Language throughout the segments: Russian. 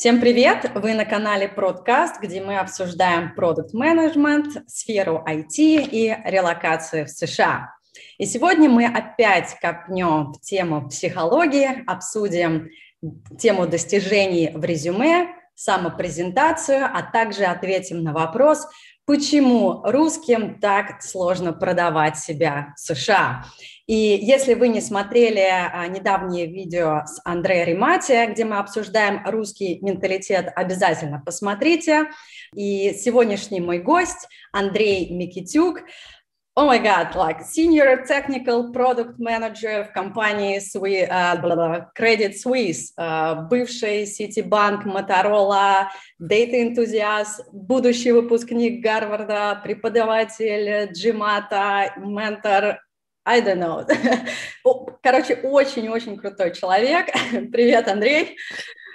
Всем привет! Вы на канале Продкаст, где мы обсуждаем продукт менеджмент, сферу IT и релокацию в США. И сегодня мы опять копнем в тему психологии, обсудим тему достижений в резюме, самопрезентацию, а также ответим на вопрос, почему русским так сложно продавать себя в США. И если вы не смотрели а, недавнее видео с Андреем Римати, где мы обсуждаем русский менталитет, обязательно посмотрите. И сегодняшний мой гость Андрей Микитюк, oh my god, like senior technical product manager в компании Swi, uh, blah, blah, Credit Suisse, uh, бывший Citibank, Motorola, data enthusiast, будущий выпускник Гарварда, преподаватель Джимата, ментор, I don't know. Короче, очень-очень крутой человек. Привет, Андрей.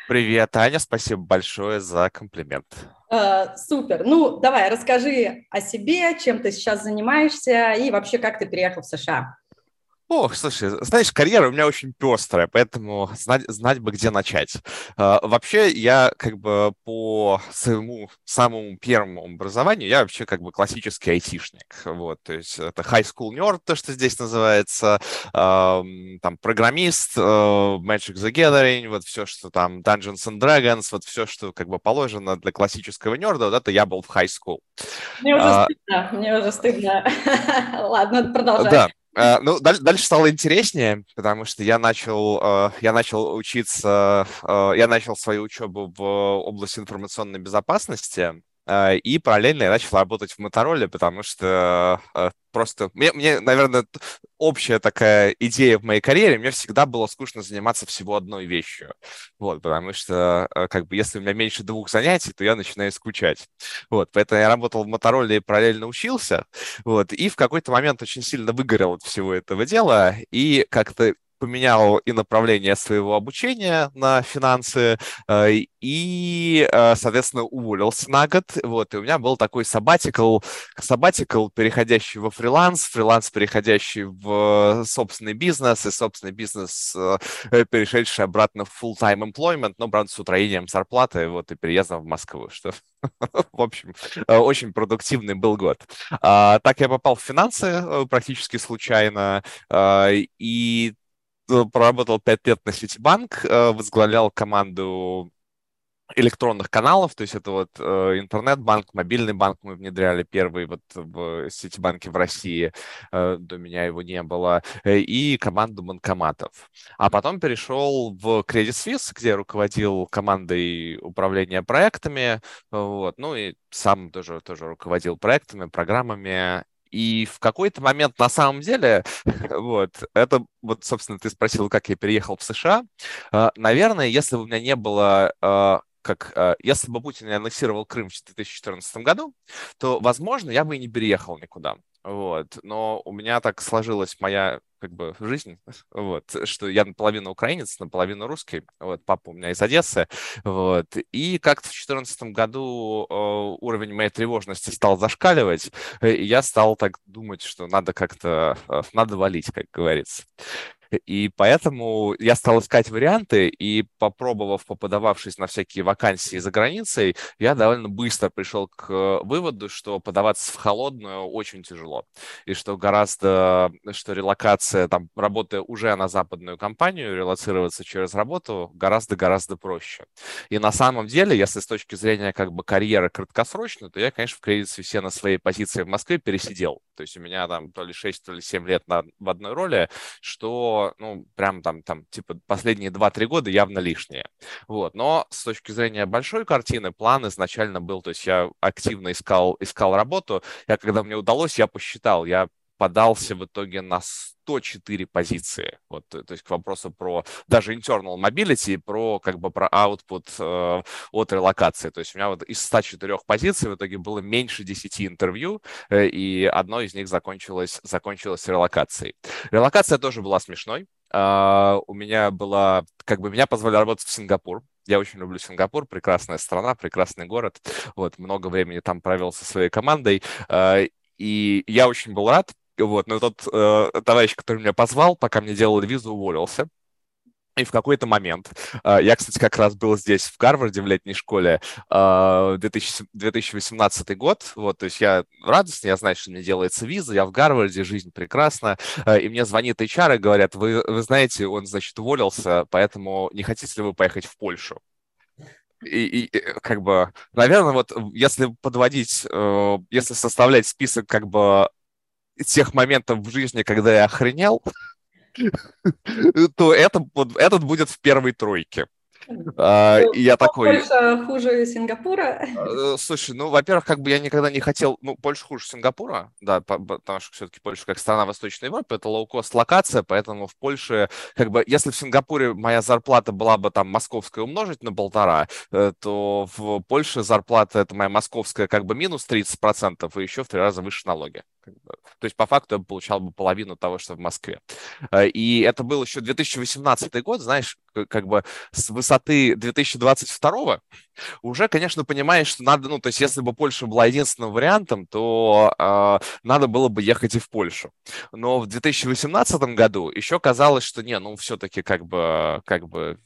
Привет, Аня, спасибо большое за комплимент. Uh, супер. Ну, давай, расскажи о себе, чем ты сейчас занимаешься и вообще, как ты переехал в США. Ох, слушай, знаешь, карьера у меня очень пестрая, поэтому знать, знать бы, где начать. Uh, вообще, я как бы по своему самому первому образованию, я вообще как бы классический айтишник. Вот, то есть это high school nerd, то, что здесь называется, там, программист, uh, Magic the Gathering, вот все, что там, Dungeons and Dragons, вот все, что как бы положено для классического нерда, вот это я был в high school. Мне уже uh, стыдно, мне уже стыдно. Ладно, продолжай. Да. Uh, ну, дальше, стало интереснее, потому что я начал, uh, я начал учиться, uh, я начал свою учебу в области информационной безопасности, и параллельно я начал работать в Мотороле, потому что просто... Мне, мне, наверное, общая такая идея в моей карьере, мне всегда было скучно заниматься всего одной вещью. Вот, потому что, э, как бы, если у меня меньше двух занятий, то я начинаю скучать. Вот, поэтому я работал в Мотороле и параллельно учился. Вот, и в какой-то момент очень сильно выгорел от всего этого дела, и как-то поменял и направление своего обучения на финансы, э, и, э, соответственно, уволился на год. Вот, и у меня был такой сабатикл, сабатикл, переходящий во фриланс, фриланс, переходящий в собственный бизнес, и собственный бизнес, э, перешедший обратно в full-time employment, но, правда, с утроением зарплаты, вот, и переездом в Москву, что, в общем, очень продуктивный был год. А, так я попал в финансы практически случайно, и Э, проработал пять лет на Ситибанк, э, возглавлял команду электронных каналов, то есть это вот э, интернет-банк, мобильный банк мы внедряли первый вот в Ситибанке в России, э, до меня его не было, э, и команду банкоматов. А потом перешел в Credit Suisse, где руководил командой управления проектами, вот, ну и сам тоже, тоже руководил проектами, программами, и в какой-то момент на самом деле, вот, это вот, собственно, ты спросил, как я переехал в США. А, наверное, если бы у меня не было а, как а, если бы Путин не аннексировал Крым в 2014 году, то, возможно, я бы и не переехал никуда. Вот. Но у меня так сложилась моя как бы жизнь, вот, что я наполовину украинец, наполовину русский, вот, папа у меня из Одессы, вот, и как-то в 2014 году э, уровень моей тревожности стал зашкаливать, и я стал так думать, что надо как-то, э, надо валить, как говорится. И поэтому я стал искать варианты, и попробовав, поподававшись на всякие вакансии за границей, я довольно быстро пришел к выводу, что подаваться в холодную очень тяжело. И что гораздо, что релокация, там, работая уже на западную компанию, релацироваться через работу гораздо-гораздо проще. И на самом деле, если с точки зрения как бы карьеры краткосрочной, то я, конечно, в кредите все на своей позиции в Москве пересидел. То есть у меня там то ли 6, то ли 7 лет на, в одной роли, что ну, прям там, там, типа, последние 2-3 года явно лишние. Вот. Но с точки зрения большой картины, план изначально был, то есть я активно искал, искал работу. Я, когда мне удалось, я посчитал, я подался в итоге на 104 позиции. Вот, то есть к вопросу про даже internal mobility, про как бы про output э, от релокации. То есть у меня вот из 104 позиций в итоге было меньше 10 интервью, э, и одно из них закончилось, закончилось релокацией. Релокация тоже была смешной. Uh, у меня была, как бы меня позвали работать в Сингапур. Я очень люблю Сингапур, прекрасная страна, прекрасный город. Вот, много времени там провел со своей командой. Uh, и я очень был рад, вот, но тот э, товарищ, который меня позвал, пока мне делал визу, уволился. И в какой-то момент, а, я, кстати, как раз был здесь, в Гарварде, в летней школе, 2018 а, год, вот, то есть я радостный, я знаю, что мне делается виза, я в Гарварде, жизнь прекрасна, а, и мне звонит HR и говорят, вы, вы знаете, он, значит, уволился, поэтому не хотите ли вы поехать в Польшу? И, и как бы, наверное, вот если подводить, э, если составлять список как бы тех моментов в жизни, когда я охренел, то это, вот, этот будет в первой тройке. А, ну, я такой... Польша хуже Сингапура? А, слушай, ну, во-первых, как бы я никогда не хотел... Ну, Польша хуже Сингапура, да, потому что все-таки Польша как страна Восточной Европы, это лоу-кост локация, поэтому в Польше, как бы, если в Сингапуре моя зарплата была бы там московская умножить на полтора, э, то в Польше зарплата, это моя московская, как бы минус 30%, и еще в три раза выше налоги. То есть, по факту, я получал бы половину того, что в Москве. Э, и это был еще 2018 год, знаешь, как бы с высоты 2022 уже, конечно, понимаешь, что надо, ну, то есть, если бы Польша была единственным вариантом, то э, надо было бы ехать и в Польшу. Но в 2018 году еще казалось, что не, ну, все-таки как бы, как бы,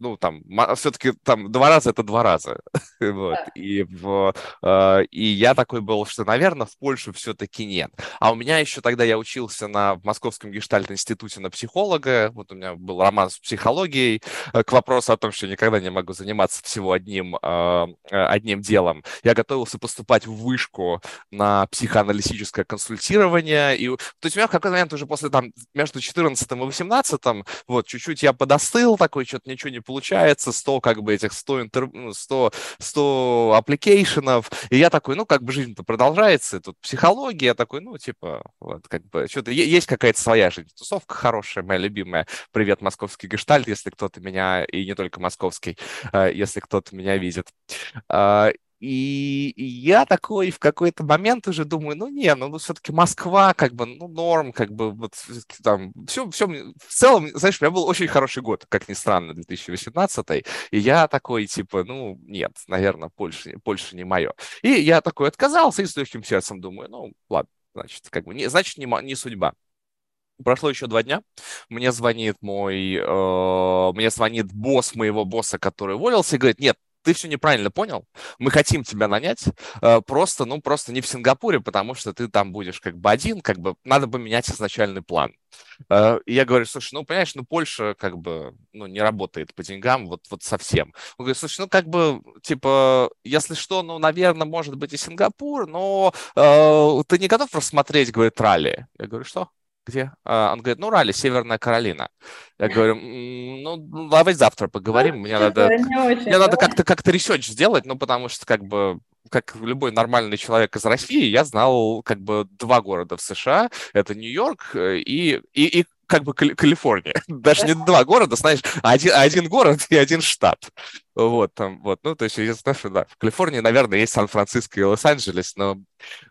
ну, там, все-таки там два раза это два раза. вот. и, в, э, и я такой был, что, наверное, в Польшу все-таки нет. А у меня еще тогда я учился на Московском гештальт-институте на психолога, вот у меня был роман с психологией, э, к вопросу о том, что никогда не могу заниматься всего одним, э, одним делом. Я готовился поступать в вышку на психоаналитическое консультирование, и, то есть у меня в какой-то момент уже после там между 14 и 18 вот чуть-чуть я подостыл, такой что-то ничего не получается, 100 как бы этих 100, интер... 100, 100 application ов, и я такой, ну как бы жизнь-то продолжается, тут психология, такой, ну, типа, вот, как бы, что-то есть какая-то своя жизнь. Тусовка хорошая, моя любимая. Привет, московский гештальт, если кто-то меня, и не только московский, а, если кто-то меня видит. А, и я такой в какой-то момент уже думаю, ну не, ну, ну все-таки Москва, как бы, ну норм, как бы вот там все, все, в целом, знаешь, у меня был очень хороший год, как ни странно, 2018, и я такой, типа, ну нет, наверное, Польша, Польша не мое. И я такой отказался и с легким сердцем думаю, ну ладно, значит, как бы, не, значит, не, не судьба. Прошло еще два дня. Мне звонит мой, э, мне звонит босс моего босса, который уволился, и говорит, нет, ты все неправильно понял. Мы хотим тебя нанять, э, просто, ну, просто не в Сингапуре, потому что ты там будешь как бы один, как бы надо поменять изначальный план. Э, и я говорю, слушай, ну, понимаешь, ну, Польша как бы, ну, не работает по деньгам вот, вот совсем. Он говорит, слушай, ну, как бы, типа, если что, ну, наверное, может быть и Сингапур, но э, ты не готов рассмотреть, говорит, ралли? Я говорю, что? Где? А, он говорит, ну, Роли, Северная Каролина. Я говорю, ну, давай завтра поговорим, мне надо, мне надо как-то как-то research сделать, ну, потому что, как бы, как любой нормальный человек из России, я знал, как бы, два города в США, это Нью-Йорк э, и, и, и как бы Калифорния. Даже не два города, знаешь, один, один город и один штат. Вот, там, вот, ну, то есть, я знаю, что, да, в Калифорнии, наверное, есть Сан-Франциско и Лос-Анджелес, но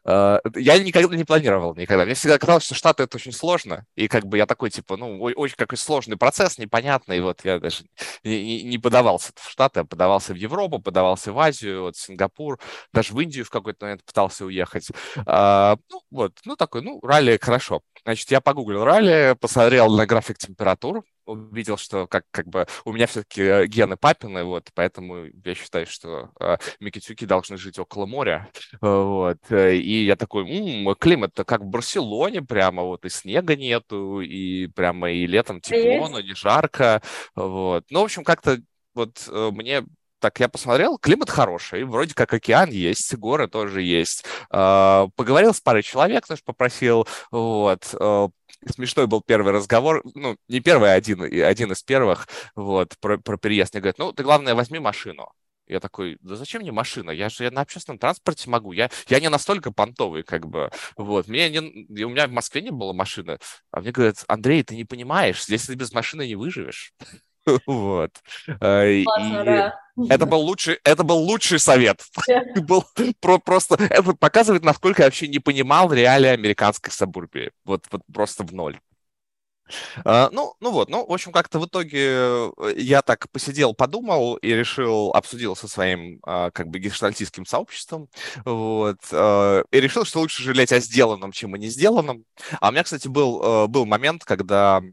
э, я никогда не планировал никогда. Мне всегда казалось, что Штаты — это очень сложно, и как бы я такой, типа, ну, очень какой сложный процесс, непонятный, вот я даже не, не подавался в Штаты, а подавался в Европу, подавался в Азию, вот, Сингапур, даже в Индию в какой-то момент пытался уехать. Э, ну, вот, ну, такой, ну, ралли хорошо. Значит, я погуглил ралли, посмотрел на график температур, увидел, что как, как бы у меня все-таки э, гены папины, вот, поэтому я считаю, что э, микитюки должны жить около моря, вот, э, и я такой, м-м, климат-то как в Барселоне прямо, вот, и снега нету, и прямо и летом тепло, но не жарко, вот, ну, в общем, как-то вот э, мне так я посмотрел, климат хороший, вроде как океан есть, горы тоже есть. Э, поговорил с парой человек, тоже попросил, вот, э, смешной был первый разговор, ну, не первый, а один, один из первых, вот, про, про переезд. Мне говорят, ну, ты, главное, возьми машину. Я такой, да зачем мне машина? Я же я на общественном транспорте могу. Я, я не настолько понтовый, как бы. Вот. Мне не, у меня в Москве не было машины. А мне говорят, Андрей, ты не понимаешь, здесь ты без машины не выживешь. Вот. Э, это был лучший, это был лучший совет. был про, просто это показывает, насколько я вообще не понимал реалии американской сабурбии. Вот, вот просто в ноль. Uh, ну, ну вот, ну, в общем, как-то в итоге э, я так посидел, подумал и решил, обсудил со своим, uh, как бы, гештальтистским сообществом, вот, uh, и решил, что лучше жалеть о сделанном, чем о не сделанном. А у меня, кстати, был, был момент, когда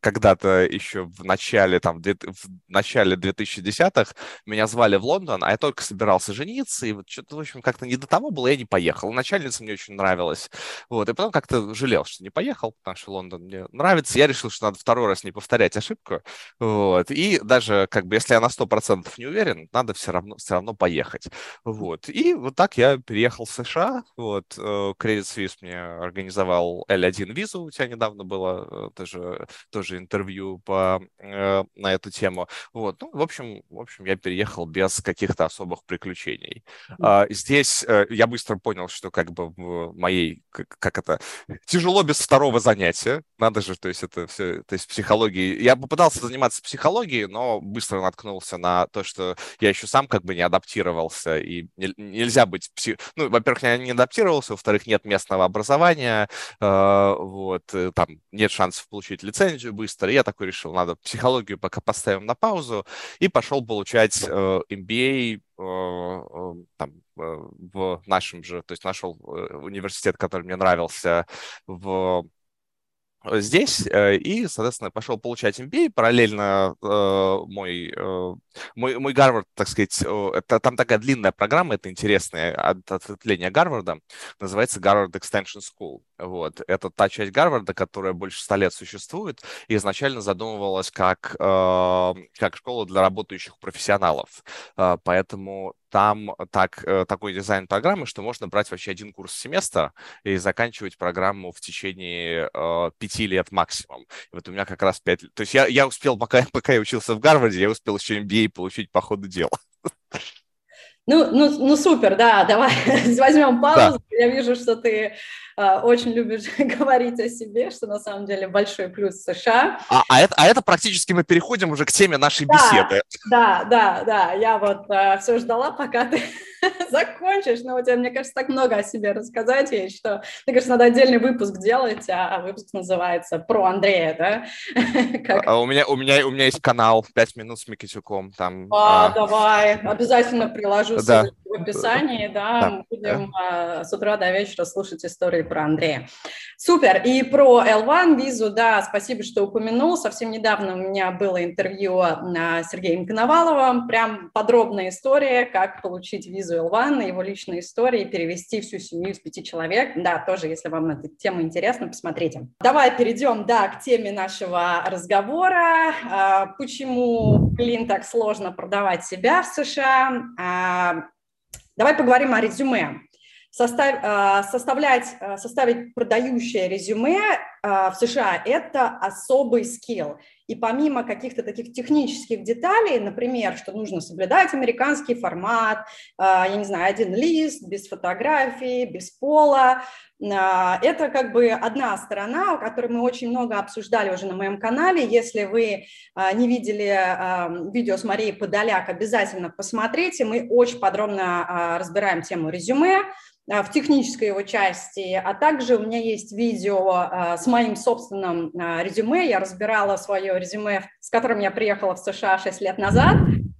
когда-то еще в начале, там, в начале 2010-х меня звали в Лондон, а я только собирался жениться, и вот что-то, в общем, как-то не до того было, я не поехал. Начальница мне очень нравилась, вот, и потом как-то жалел, что не поехал, потому что Лондон мне нравится. Я решил, что надо второй раз не повторять ошибку, вот, и даже, как бы, если я на 100% не уверен, надо все равно, все равно поехать, вот. И вот так я переехал в США, вот, э, Credit Suisse мне организовал L1 визу, у тебя недавно было э, тоже, тоже тоже интервью по, э, на эту тему. Вот, ну, в общем, в общем, я переехал без каких-то особых приключений. А, здесь э, я быстро понял, что как бы в моей, как, как это, тяжело без второго занятия. Надо же, то есть это все, то есть психологии. Я попытался заниматься психологией, но быстро наткнулся на то, что я еще сам как бы не адаптировался, и не, нельзя быть псих... Ну, во-первых, я не адаптировался, во-вторых, нет местного образования, э, вот, э, там нет шансов получить лицензию, быстро. Я такой решил, надо психологию пока поставим на паузу, и пошел получать э, MBA э, э, там, э, в нашем же, то есть нашел э, университет, который мне нравился в здесь и, соответственно, пошел получать MBA. Параллельно э, мой, э, мой, мой Гарвард, так сказать, это, там такая длинная программа, это интересное ответвление Гарварда, называется Гарвард Extension School. Вот. Это та часть Гарварда, которая больше ста лет существует и изначально задумывалась как, как школа для работающих профессионалов. Поэтому там так, э, такой дизайн программы, что можно брать вообще один курс в семестр и заканчивать программу в течение э, пяти лет максимум. И вот у меня как раз пять лет. То есть я, я успел, пока, пока я учился в Гарварде, я успел еще MBA получить по ходу дела. Ну, ну, ну супер, да, давай возьмем паузу. Да. Я вижу, что ты э, очень любишь говорить о себе, что на самом деле большой плюс США. А, а, это, а это практически мы переходим уже к теме нашей да, беседы. Да, да, да. Я вот э, все ждала, пока ты закончишь, но у тебя, мне кажется, так много о себе рассказать есть, что, мне кажется, надо отдельный выпуск делать, а выпуск называется «Про Андрея», да? а, у, меня, у, меня, у меня есть канал «Пять минут с Микитюком». Там, а, а... давай, обязательно приложу да. в описании, да, да. мы будем да. с утра до вечера слушать истории про Андрея. Супер, и про L1 визу, да, спасибо, что упомянул, совсем недавно у меня было интервью с Сергеем Коноваловым, прям подробная история, как получить визу L1, его личные истории, перевести всю семью из пяти человек, да, тоже, если вам эта тема интересна, посмотрите. Давай перейдем, да, к теме нашего разговора, а, почему, блин, так сложно продавать себя в США, а, Давай поговорим о резюме. Состав, а, составлять, составить продающее резюме в США – это особый скилл. И помимо каких-то таких технических деталей, например, что нужно соблюдать американский формат, я не знаю, один лист, без фотографии, без пола, это как бы одна сторона, о которой мы очень много обсуждали уже на моем канале. Если вы не видели видео с Марией Подоляк, обязательно посмотрите. Мы очень подробно разбираем тему резюме, в технической его части, а также у меня есть видео с моим собственным резюме. Я разбирала свое резюме, с которым я приехала в США 6 лет назад,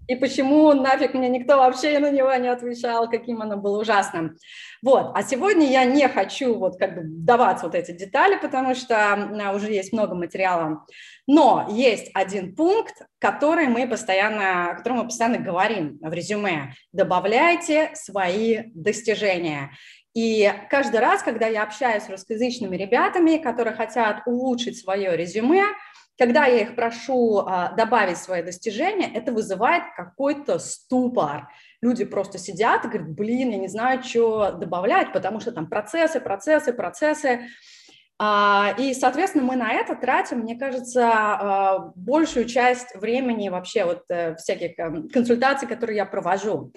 и почему нафиг мне никто вообще на него не отвечал, каким оно было ужасным. Вот, а сегодня я не хочу вот как бы давать вот эти детали, потому что уже есть много материала, но есть один пункт, который мы постоянно, о котором мы постоянно говорим в резюме. Добавляйте свои достижения. И каждый раз, когда я общаюсь с русскоязычными ребятами, которые хотят улучшить свое резюме, когда я их прошу а, добавить свои достижения, это вызывает какой-то ступор. Люди просто сидят и говорят, блин, я не знаю, что добавлять, потому что там процессы, процессы, процессы. А, и, соответственно, мы на это тратим, мне кажется, а, большую часть времени вообще вот э, всяких эм, консультаций, которые я провожу.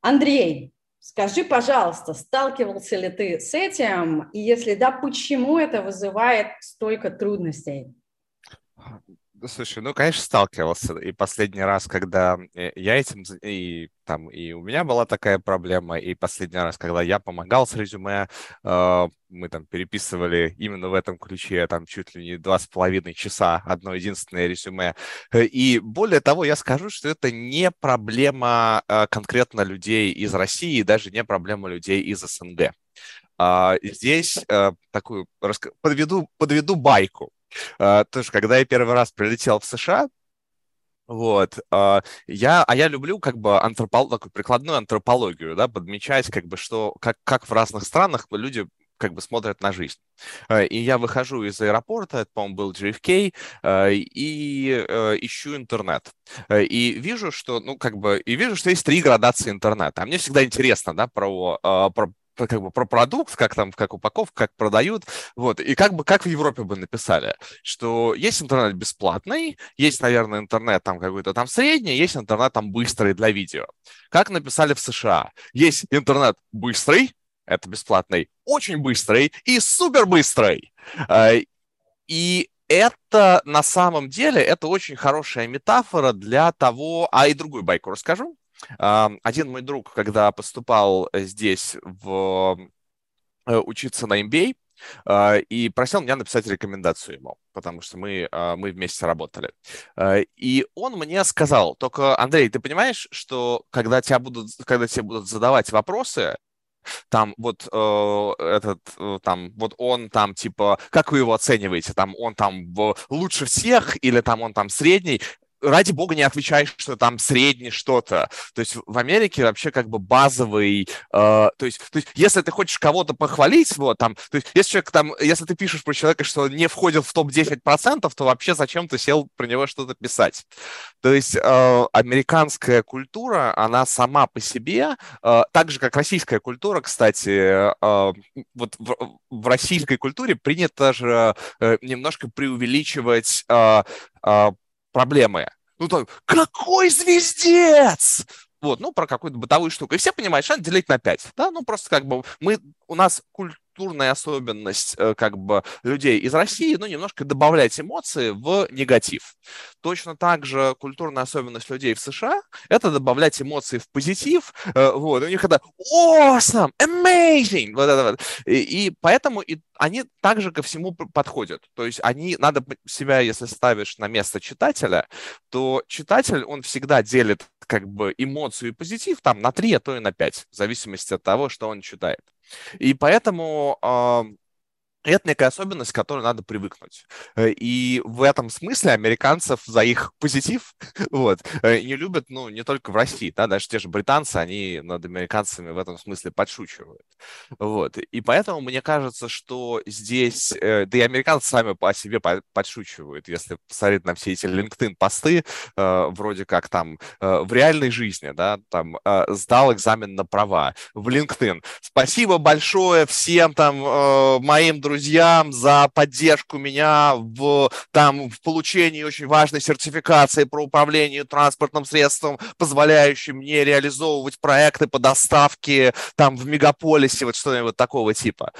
Андрей, Скажи, пожалуйста, сталкивался ли ты с этим, и если да, почему это вызывает столько трудностей? Слушай, ну, конечно, сталкивался. И последний раз, когда э, я этим... И там и у меня была такая проблема, и последний раз, когда я помогал с резюме, э, мы там переписывали именно в этом ключе, там чуть ли не два с половиной часа одно единственное резюме. Э, и более того, я скажу, что это не проблема конкретно людей из России, даже не проблема людей из СНГ. А, здесь такую подведу, подведу байку. Uh, тоже, когда я первый раз прилетел в США, вот. Uh, я, а я люблю как бы антропол, такую прикладную антропологию, да, подмечать как бы, что как, как в разных странах люди как бы смотрят на жизнь. Э, и я выхожу из аэропорта, это, по-моему, был JFK, и э, ищу интернет. И вижу, что, ну, как бы, и вижу, что есть три градации интернета. А мне всегда интересно, да, про, про как бы про продукт, как там, как упаковка, как продают, вот, и как бы, как в Европе бы написали, что есть интернет бесплатный, есть, наверное, интернет там какой-то там средний, есть интернет там быстрый для видео. Как написали в США? Есть интернет быстрый, это бесплатный, очень быстрый и супер быстрый. А, и это на самом деле, это очень хорошая метафора для того, а и другую байку расскажу. А, один мой друг, когда поступал здесь в э, учиться на MBA, а, и просил меня написать рекомендацию ему, потому что мы, мы вместе работали. И он мне сказал, только, Андрей, ты понимаешь, что когда, тебя будут, когда тебе будут задавать вопросы, там вот э, этот, э, там, вот он там, типа, как вы его оцениваете? Там он там в, лучше всех или там он там средний? Ради бога, не отвечай, что там средний что-то. То есть в Америке вообще как бы базовый, э, то, есть, то есть если ты хочешь кого-то похвалить, вот там, то есть если человек там, если ты пишешь про человека, что не входит в топ-10%, то вообще зачем ты сел про него что-то писать? То есть э, американская культура, она сама по себе, э, так же как российская культура, кстати, э, вот в, в российской культуре принято же э, немножко преувеличивать э, э, проблемы. Ну, так, какой звездец! Вот, ну, про какую-то бытовую штуку. И все понимают, что надо делить на 5. Да, ну, просто как бы мы, у нас культура культурная особенность э, как бы людей из России, ну, немножко добавлять эмоции в негатив. Точно так же культурная особенность людей в США – это добавлять эмоции в позитив. Э, вот, у них это awesome, amazing, вот это вот. И, и поэтому и они также ко всему подходят. То есть они, надо себя, если ставишь на место читателя, то читатель, он всегда делит как бы эмоцию и позитив там на 3, а то и на 5, в зависимости от того, что он читает. И поэтому это некая особенность, к которой надо привыкнуть. Э, и в этом смысле американцев за их позитив вот, э, не любят, ну, не только в России, да, даже те же британцы, они над американцами в этом смысле подшучивают. Вот. И поэтому мне кажется, что здесь, э, да и американцы сами по себе подшучивают, если посмотреть на все эти LinkedIn-посты, вроде как там в реальной жизни, да, там сдал экзамен на права в LinkedIn. Спасибо большое всем там моим друзьям, друзьям за поддержку меня в, там, в получении очень важной сертификации про управление транспортным средством, позволяющей мне реализовывать проекты по доставке там в мегаполисе, вот что-нибудь такого типа.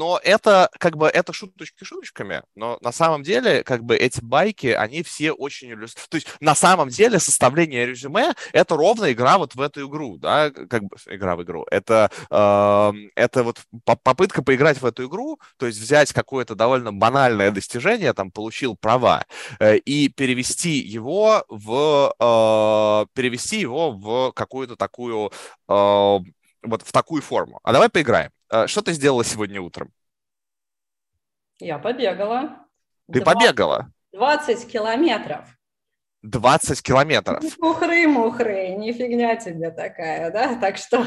Но это как бы это шуточки шуточками, но на самом деле как бы эти байки, они все очень... То есть на самом деле составление резюме — это ровно игра вот в эту игру, да, как бы игра в игру. Это, э, это вот попытка поиграть в эту игру, то есть взять какое-то довольно банальное достижение, там, получил права, э, и перевести его в... Э, перевести его в какую-то такую... Э, вот в такую форму. А давай поиграем. А, что ты сделала сегодня утром? Я побегала. Ты 20, побегала? 20 километров. 20 километров. Мухры-мухры, не фигня тебе такая, да? Так что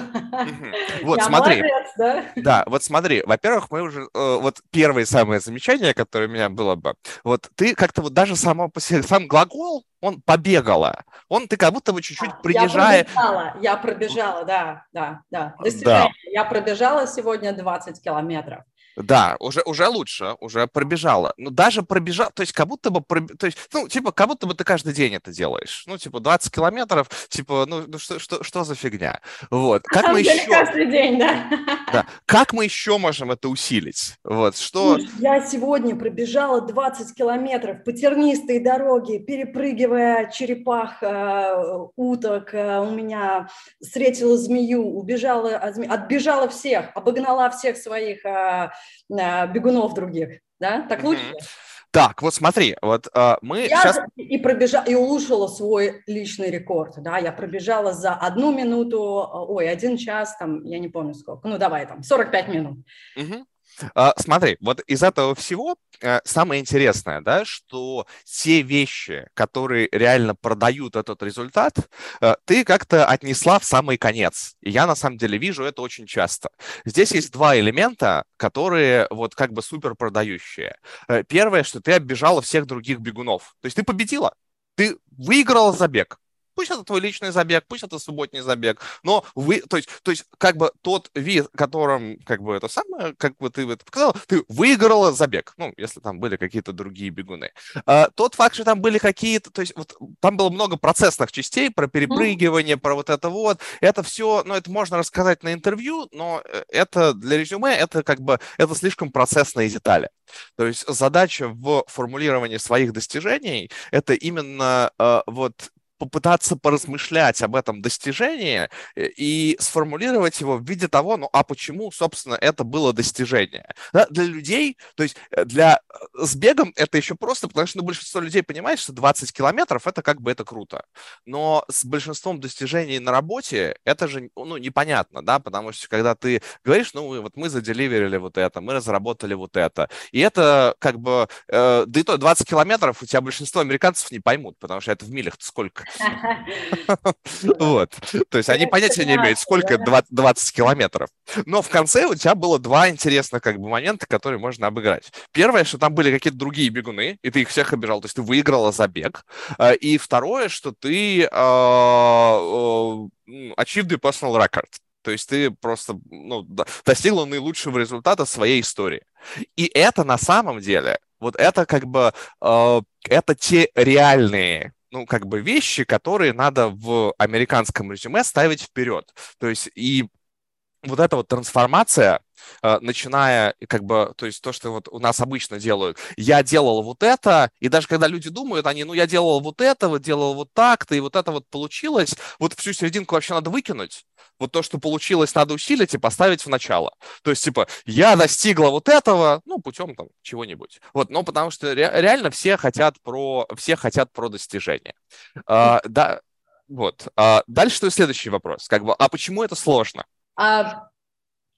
вот я смотри, молодец, да? Да, вот смотри, во-первых, мы уже, э, вот первое самое замечание, которое у меня было бы, вот ты как-то вот даже само по себе, сам глагол, он побегала, он ты как будто бы чуть-чуть принижая. Я пробежала, я пробежала, да, да, да. Да. Я пробежала сегодня 20 километров. Да, уже, уже лучше, уже пробежала. Но даже пробежал, то есть как будто бы, то есть, ну, типа, как будто бы ты каждый день это делаешь. Ну, типа, 20 километров, типа, ну, ну что, что, что за фигня? Вот. Как мы еще... каждый день, да. Да. Как мы еще можем это усилить? Вот, что... Я сегодня пробежала 20 километров по тернистой дороге, перепрыгивая черепах, э, уток. Э, у меня встретила змею, убежала, отбежала всех, обогнала всех своих Э, бегунов других, да? Так лучше? Так, вот смотри, вот э, мы я сейчас... И пробежала, и улучшила свой личный рекорд, да, я пробежала за одну минуту, ой, один час, там, я не помню сколько, ну, давай там, 45 минут. Угу. А, смотри, вот из этого всего э, самое интересное, да, что те вещи, которые реально продают этот результат, э, ты как-то отнесла в самый конец. И я на самом деле вижу это очень часто. Здесь есть два элемента, которые вот как бы супер продающие. Э, первое, что ты оббежала всех других бегунов. То есть ты победила. Ты выиграла забег. Пусть это твой личный забег, пусть это субботний забег, но вы, то есть, то есть как бы тот вид, которым, как бы это самое, как бы ты это показал, ты выиграла забег, ну, если там были какие-то другие бегуны. А, тот факт, что там были какие-то, то есть вот там было много процессных частей про перепрыгивание, про вот это вот, это все, ну, это можно рассказать на интервью, но э, это для резюме, это как бы, это слишком процессные детали. То есть задача в формулировании своих достижений – это именно э, вот попытаться поразмышлять об этом достижении э, и сформулировать его в виде того, ну а почему, собственно, это было достижение. Да, для людей, то есть э, для э, с бегом это еще просто, потому что ну, большинство людей понимает, что 20 километров это как бы это круто. Но с большинством достижений на работе это же ну, непонятно, да, потому что когда ты говоришь, ну вот мы заделиверили вот это, мы разработали вот это, и это как бы, э, да и то 20 километров у тебя большинство американцев не поймут, потому что это в милях сколько? Вот. То есть они понятия не имеют, сколько 20 километров. Но в конце у тебя было два интересных как бы момента, которые можно обыграть. Первое, что там были какие-то другие бегуны, и ты их всех обижал, то есть ты выиграла забег. А, и второе, что ты а, achieved the personal record. То есть ты просто ну, достигла наилучшего результата своей истории. И это на самом деле, вот это как бы, э, это те реальные ну, как бы вещи, которые надо в американском резюме ставить вперед. То есть и вот эта вот трансформация, э, начиная, как бы, то есть то, что вот у нас обычно делают, я делал вот это, и даже когда люди думают, они, ну, я делал вот это, вот делал вот так-то, и вот это вот получилось, вот всю серединку вообще надо выкинуть, вот то, что получилось, надо усилить и поставить в начало. То есть, типа, я достигла вот этого, ну, путем там чего-нибудь. Вот, но потому что ре- реально все хотят про, все хотят про достижения. А, да, вот. А, дальше следующий вопрос. Как бы, а почему это сложно? А,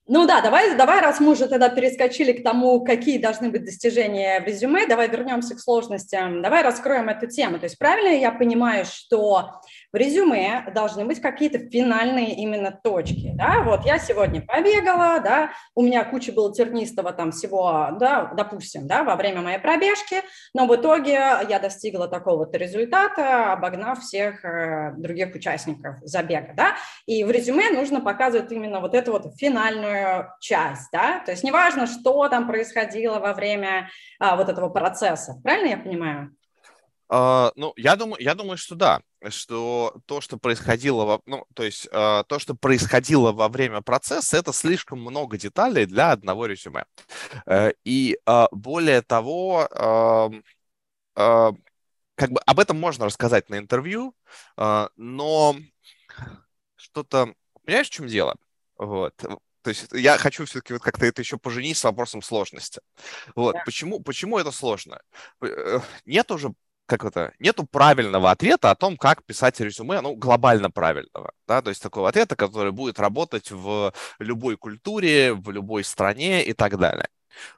ну да, давай, давай, раз мы уже тогда перескочили к тому, какие должны быть достижения в резюме, давай вернемся к сложностям, давай раскроем эту тему. То есть правильно я понимаю, что в резюме должны быть какие-то финальные именно точки, да, вот я сегодня побегала, да, у меня куча было тернистого там всего, да, допустим, да, во время моей пробежки, но в итоге я достигла такого-то результата, обогнав всех э, других участников забега, да, и в резюме нужно показывать именно вот эту вот финальную важную часть, да, то есть неважно, что там происходило во время а, вот этого процесса, правильно я понимаю? Uh, ну, я думаю, я думаю, что да, что то, что происходило, во, ну, то есть uh, то, что происходило во время процесса, это слишком много деталей для одного резюме. Uh, и более того, как бы об этом можно рассказать на интервью, но что-то, понимаешь, в чем дело? Вот. То есть я хочу все-таки вот как-то это еще поженить с вопросом сложности. Вот. Да. Почему, почему это сложно? Э, нет уже как это, нету правильного ответа о том, как писать резюме, ну, глобально правильного, да, то есть такого ответа, который будет работать в любой культуре, в любой стране и так далее.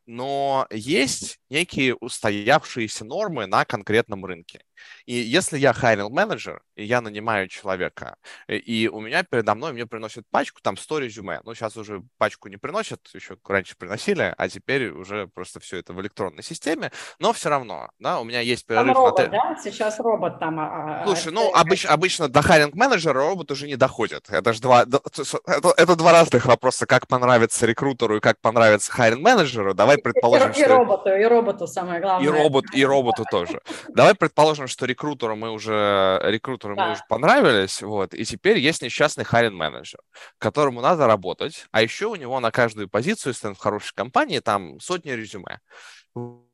Но есть некие устоявшиеся нормы на конкретном рынке. И если я хайринг менеджер, и я нанимаю человека, э, и у меня передо мной мне приносят пачку, там 100 резюме. Ну, сейчас уже пачку не приносят, еще раньше приносили, а теперь уже просто все это в электронной системе. Но все равно, да, у меня есть перерыв там робот, на... да? Сейчас робот там... А, а, Слушай, ну, обыч, обычно до hiring менеджера робот уже не доходит. Это же два... Это, это два разных вопроса, как понравится рекрутеру и как понравится hiring менеджеру. Давай предположим, и, что... И роботу, и роботу самое главное. И, робот, и роботу тоже. Давай предположим, что рекрутеру мы уже, рекрутеру да. мы уже понравились, вот, и теперь есть несчастный харин менеджер, которому надо работать, а еще у него на каждую позицию, если он в хорошей компании, там сотни резюме.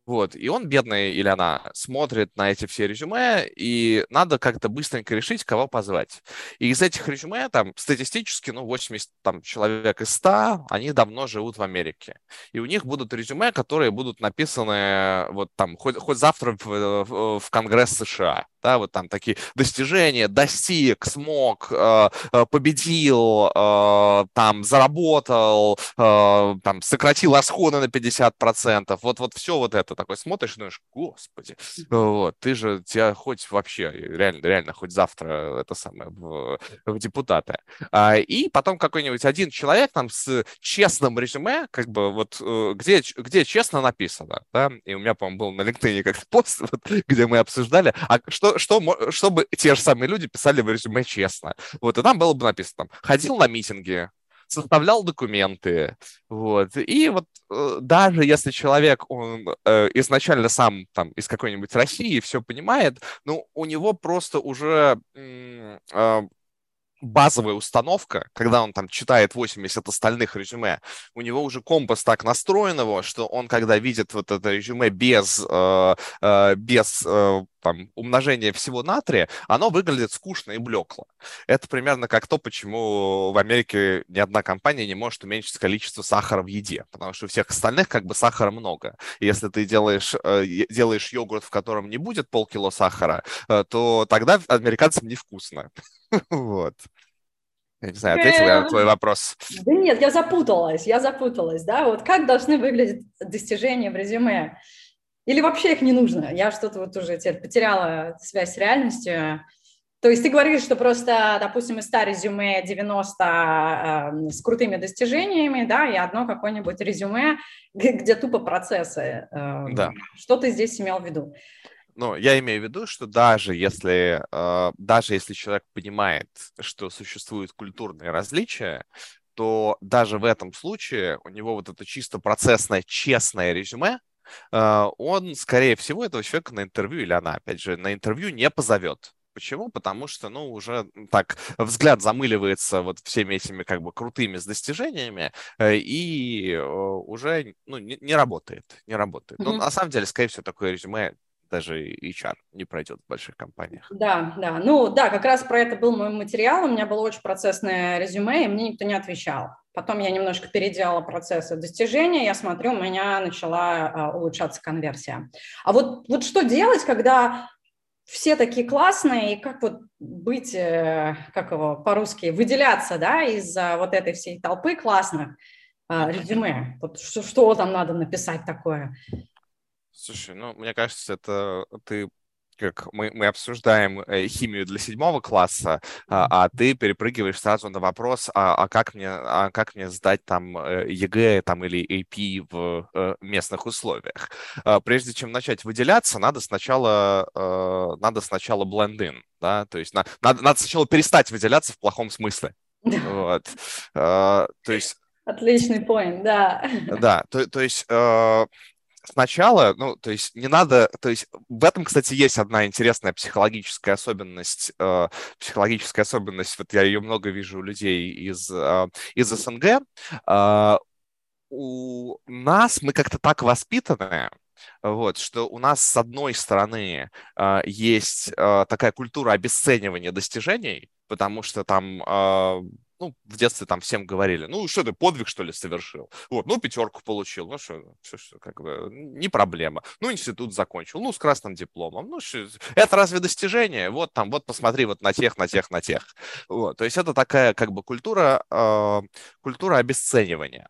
Вот, и он, бедный или она, смотрит на эти все резюме, и надо как-то быстренько решить, кого позвать. И из этих резюме, там, статистически, ну, 80 там, человек из 100, они давно живут в Америке. И у них будут резюме, которые будут написаны вот там, хоть, хоть завтра в, в, в Конгресс США да, вот там такие достижения, достиг, смог, э, э, победил, э, там, заработал, там, сократил расходы на 50%, вот, вот все вот это такой смотришь думаешь, господи, вот, ты же, тебя хоть вообще, реально, реально, хоть завтра это самое, в, в депутаты. А, и потом какой-нибудь один человек там с честным резюме, как бы вот, где, где честно написано, да, и у меня, по-моему, был на LinkedIn как пост, вот, где мы обсуждали, а что, что, чтобы те же самые люди писали в резюме честно. Вот, и там было бы написано, там, ходил на митинги, составлял документы, вот, и вот э, даже если человек, он э, изначально сам там из какой-нибудь России все понимает, ну, у него просто уже э, базовая установка, когда он там читает 80 остальных резюме, у него уже компас так настроен его, что он, когда видит вот это резюме без, э, э, без э, там, умножения всего натрия, оно выглядит скучно и блекло. Это примерно как то, почему в Америке ни одна компания не может уменьшить количество сахара в еде, потому что у всех остальных как бы сахара много. И если ты делаешь, э, делаешь йогурт, в котором не будет полкило сахара, э, то тогда американцам невкусно. Вот. Я не знаю, ответил я на твой вопрос. Да нет, я запуталась, я запуталась, да, вот как должны выглядеть достижения в резюме? Или вообще их не нужно? Я что-то вот уже теперь потеряла связь с реальностью. То есть ты говоришь, что просто, допустим, из 100 резюме 90 э, с крутыми достижениями, да, и одно какое-нибудь резюме, где тупо процессы. Э, да. Что ты здесь имел в виду? Ну, я имею в виду, что даже если, э, даже если человек понимает, что существуют культурные различия, то даже в этом случае у него вот это чисто процессное, честное резюме, он, скорее всего, этого человека на интервью, или она, опять же, на интервью не позовет. Почему? Потому что, ну, уже так взгляд замыливается вот всеми этими как бы крутыми с достижениями э, и уже ну, не, не работает, не работает. Mm-hmm. Ну, на самом деле, скорее всего, такое резюме даже HR не пройдет в больших компаниях. Да, да. Ну да, как раз про это был мой материал. У меня было очень процессное резюме, и мне никто не отвечал. Потом я немножко переделала процессы достижения, я смотрю, у меня начала а, улучшаться конверсия. А вот, вот что делать, когда все такие классные, и как вот быть, э, как его по-русски, выделяться, да, из вот этой всей толпы классных э, резюме? Вот что, что там надо написать такое? Слушай, ну, мне кажется, это ты как мы, мы обсуждаем э, химию для седьмого класса, а, а ты перепрыгиваешь сразу на вопрос, а, а, как, мне, а как мне сдать там э, ЕГЭ там, или AP в э, местных условиях. А, прежде чем начать выделяться, надо сначала, надо сначала blend in, да, то есть на, надо, надо сначала перестать выделяться в плохом смысле. Вот. То есть... Отличный point, да. Да, то, то есть сначала, ну, то есть не надо, то есть в этом, кстати, есть одна интересная психологическая особенность, э, психологическая особенность, вот я ее много вижу у людей из, э, из СНГ. Э, у нас мы как-то так воспитаны, вот, что у нас с одной стороны э, есть такая культура обесценивания достижений, потому что там ну, в детстве там всем говорили, ну, что ты, подвиг, что ли, совершил? Вот, ну, пятерку получил, ну, что, что, что как бы, не проблема. Ну, институт закончил, ну, с красным дипломом, ну, что, это разве достижение? Вот там, вот посмотри вот на тех, на тех, на тех. Вот, то есть это такая, как бы, культура, э, культура обесценивания.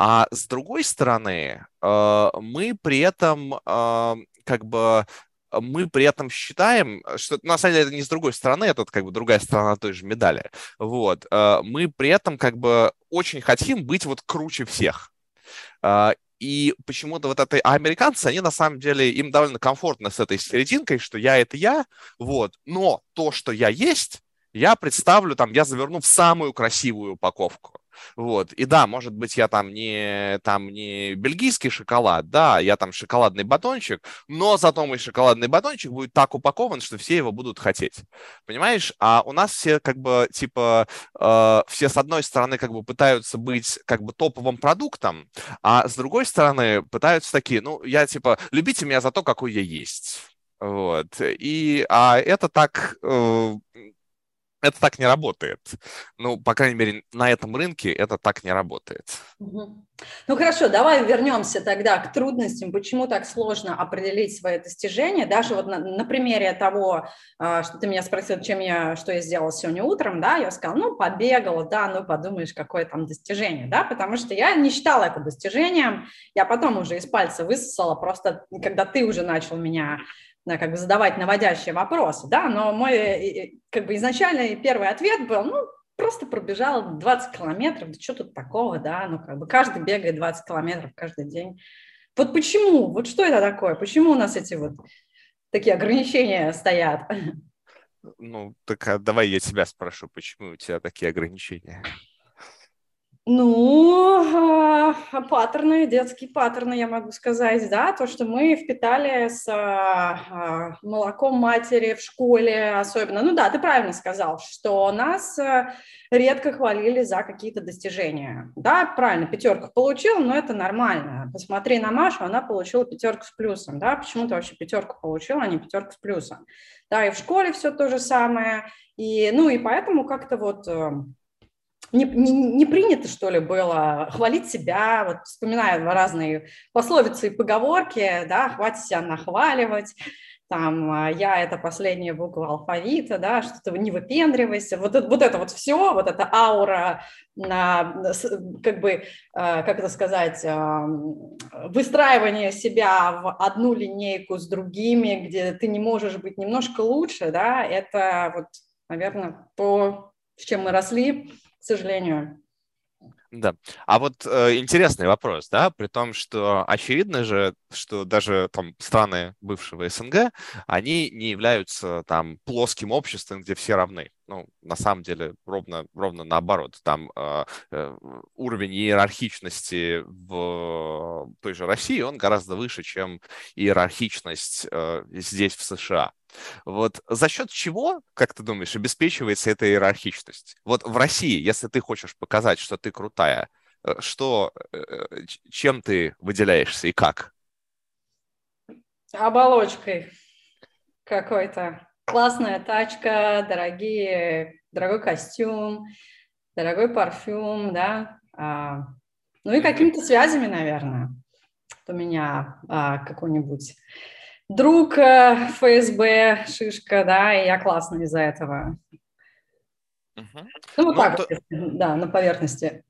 А с другой стороны, э, мы при этом э, как бы мы при этом считаем, что на самом деле это не с другой стороны, это как бы другая сторона той же медали. Вот. А, мы при этом как бы очень хотим быть вот круче всех. А, и почему-то вот это... А американцы, они на самом деле, им довольно комфортно с этой серединкой, что я — это я, вот. Но то, что я есть, я представлю, там, я заверну в самую красивую упаковку. Вот. И да, может быть, я там не, там не бельгийский шоколад, да, я там шоколадный батончик, но зато мой шоколадный батончик будет так упакован, что все его будут хотеть. Понимаешь? А у нас все как бы, типа, э, все с одной стороны как бы пытаются быть как бы топовым продуктом, а с другой стороны пытаются такие, ну, я типа, любите меня за то, какой я есть. Вот. И, а это так, э, это так не работает. Ну, по крайней мере, на этом рынке это так не работает. Ну хорошо, давай вернемся тогда к трудностям. Почему так сложно определить свои достижения? Даже вот на, на примере того, а, что ты меня спросил, чем я, что я сделала сегодня утром, да, я сказала, ну, побегала, да, ну, подумаешь, какое там достижение, да, потому что я не считала это достижением, я потом уже из пальца высосала, просто когда ты уже начал меня как бы задавать наводящие вопросы, да, но мой э, как бы изначальный первый ответ был, ну, просто пробежал 20 километров, да что тут такого, да, ну, как бы каждый бегает 20 километров каждый день. Вот почему, вот что это такое, почему у нас эти вот такие ограничения стоят? Ну, так а давай я тебя спрошу, почему у тебя такие ограничения? Ну, паттерны, детские паттерны, я могу сказать, да, то, что мы впитали с а, молоком матери в школе особенно. Ну да, ты правильно сказал, что нас э, редко хвалили за какие-то достижения. Да, правильно, пятерку получил, но это нормально. Посмотри на Машу, она получила пятерку с плюсом, да, почему ты вообще пятерку получила, а не пятерку с плюсом. Да, и в школе все то же самое. И, ну и поэтому как-то вот эм, не, не, не принято, что ли, было хвалить себя, вот вспоминаю разные пословицы и поговорки, да, хватит себя нахваливать, там, а, я – это последняя буква алфавита, да, что-то не выпендривайся, вот, вот это вот все, вот эта аура, как бы, а, как это сказать, а, выстраивание себя в одну линейку с другими, где ты не можешь быть немножко лучше, да, это вот, наверное, то, с чем мы росли, к сожалению. Да. А вот э, интересный вопрос, да, при том, что очевидно же, что даже там страны бывшего СНГ, они не являются там плоским обществом, где все равны. Ну, на самом деле, ровно, ровно наоборот. Там э, э, уровень иерархичности в той же России, он гораздо выше, чем иерархичность э, здесь, в США. Вот за счет чего, как ты думаешь, обеспечивается эта иерархичность? Вот в России, если ты хочешь показать, что ты крутая, э, что, э, э, чем ты выделяешься и как? Оболочкой какой-то. Классная тачка, дорогие, дорогой костюм, дорогой парфюм, да. А, ну и какими-то связями, наверное. У меня а, какой-нибудь друг ФСБ, шишка, да, и я классно из-за этого. Угу. Ну, вот ну, так, то... да, на поверхности.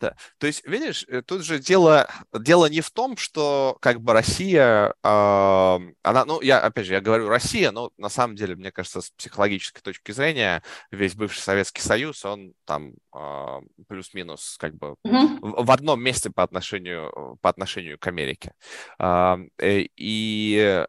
Да. То есть, видишь, э, тут же дело, дело не в том, что как бы Россия, э, она, ну, я, опять же, я говорю Россия, но на самом деле, мне кажется, с психологической точки зрения, весь бывший Советский Союз, он там э, плюс-минус как бы mm в, в одном месте по отношению, по отношению к Америке. Э, и,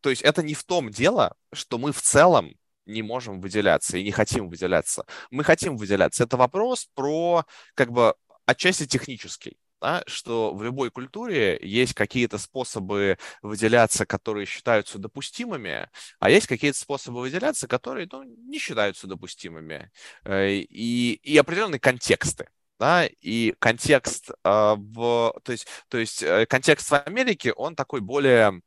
то есть, это не в том дело, что мы в целом не можем выделяться и не хотим выделяться. Мы хотим выделяться. Это вопрос про как бы отчасти технический. Да, что в любой культуре есть какие-то способы выделяться, которые считаются допустимыми, а есть какие-то способы выделяться, которые ну, не считаются допустимыми. Э, и, и определенные контексты. Да, и контекст э, в, то есть, то есть э, контекст в Америке, он такой более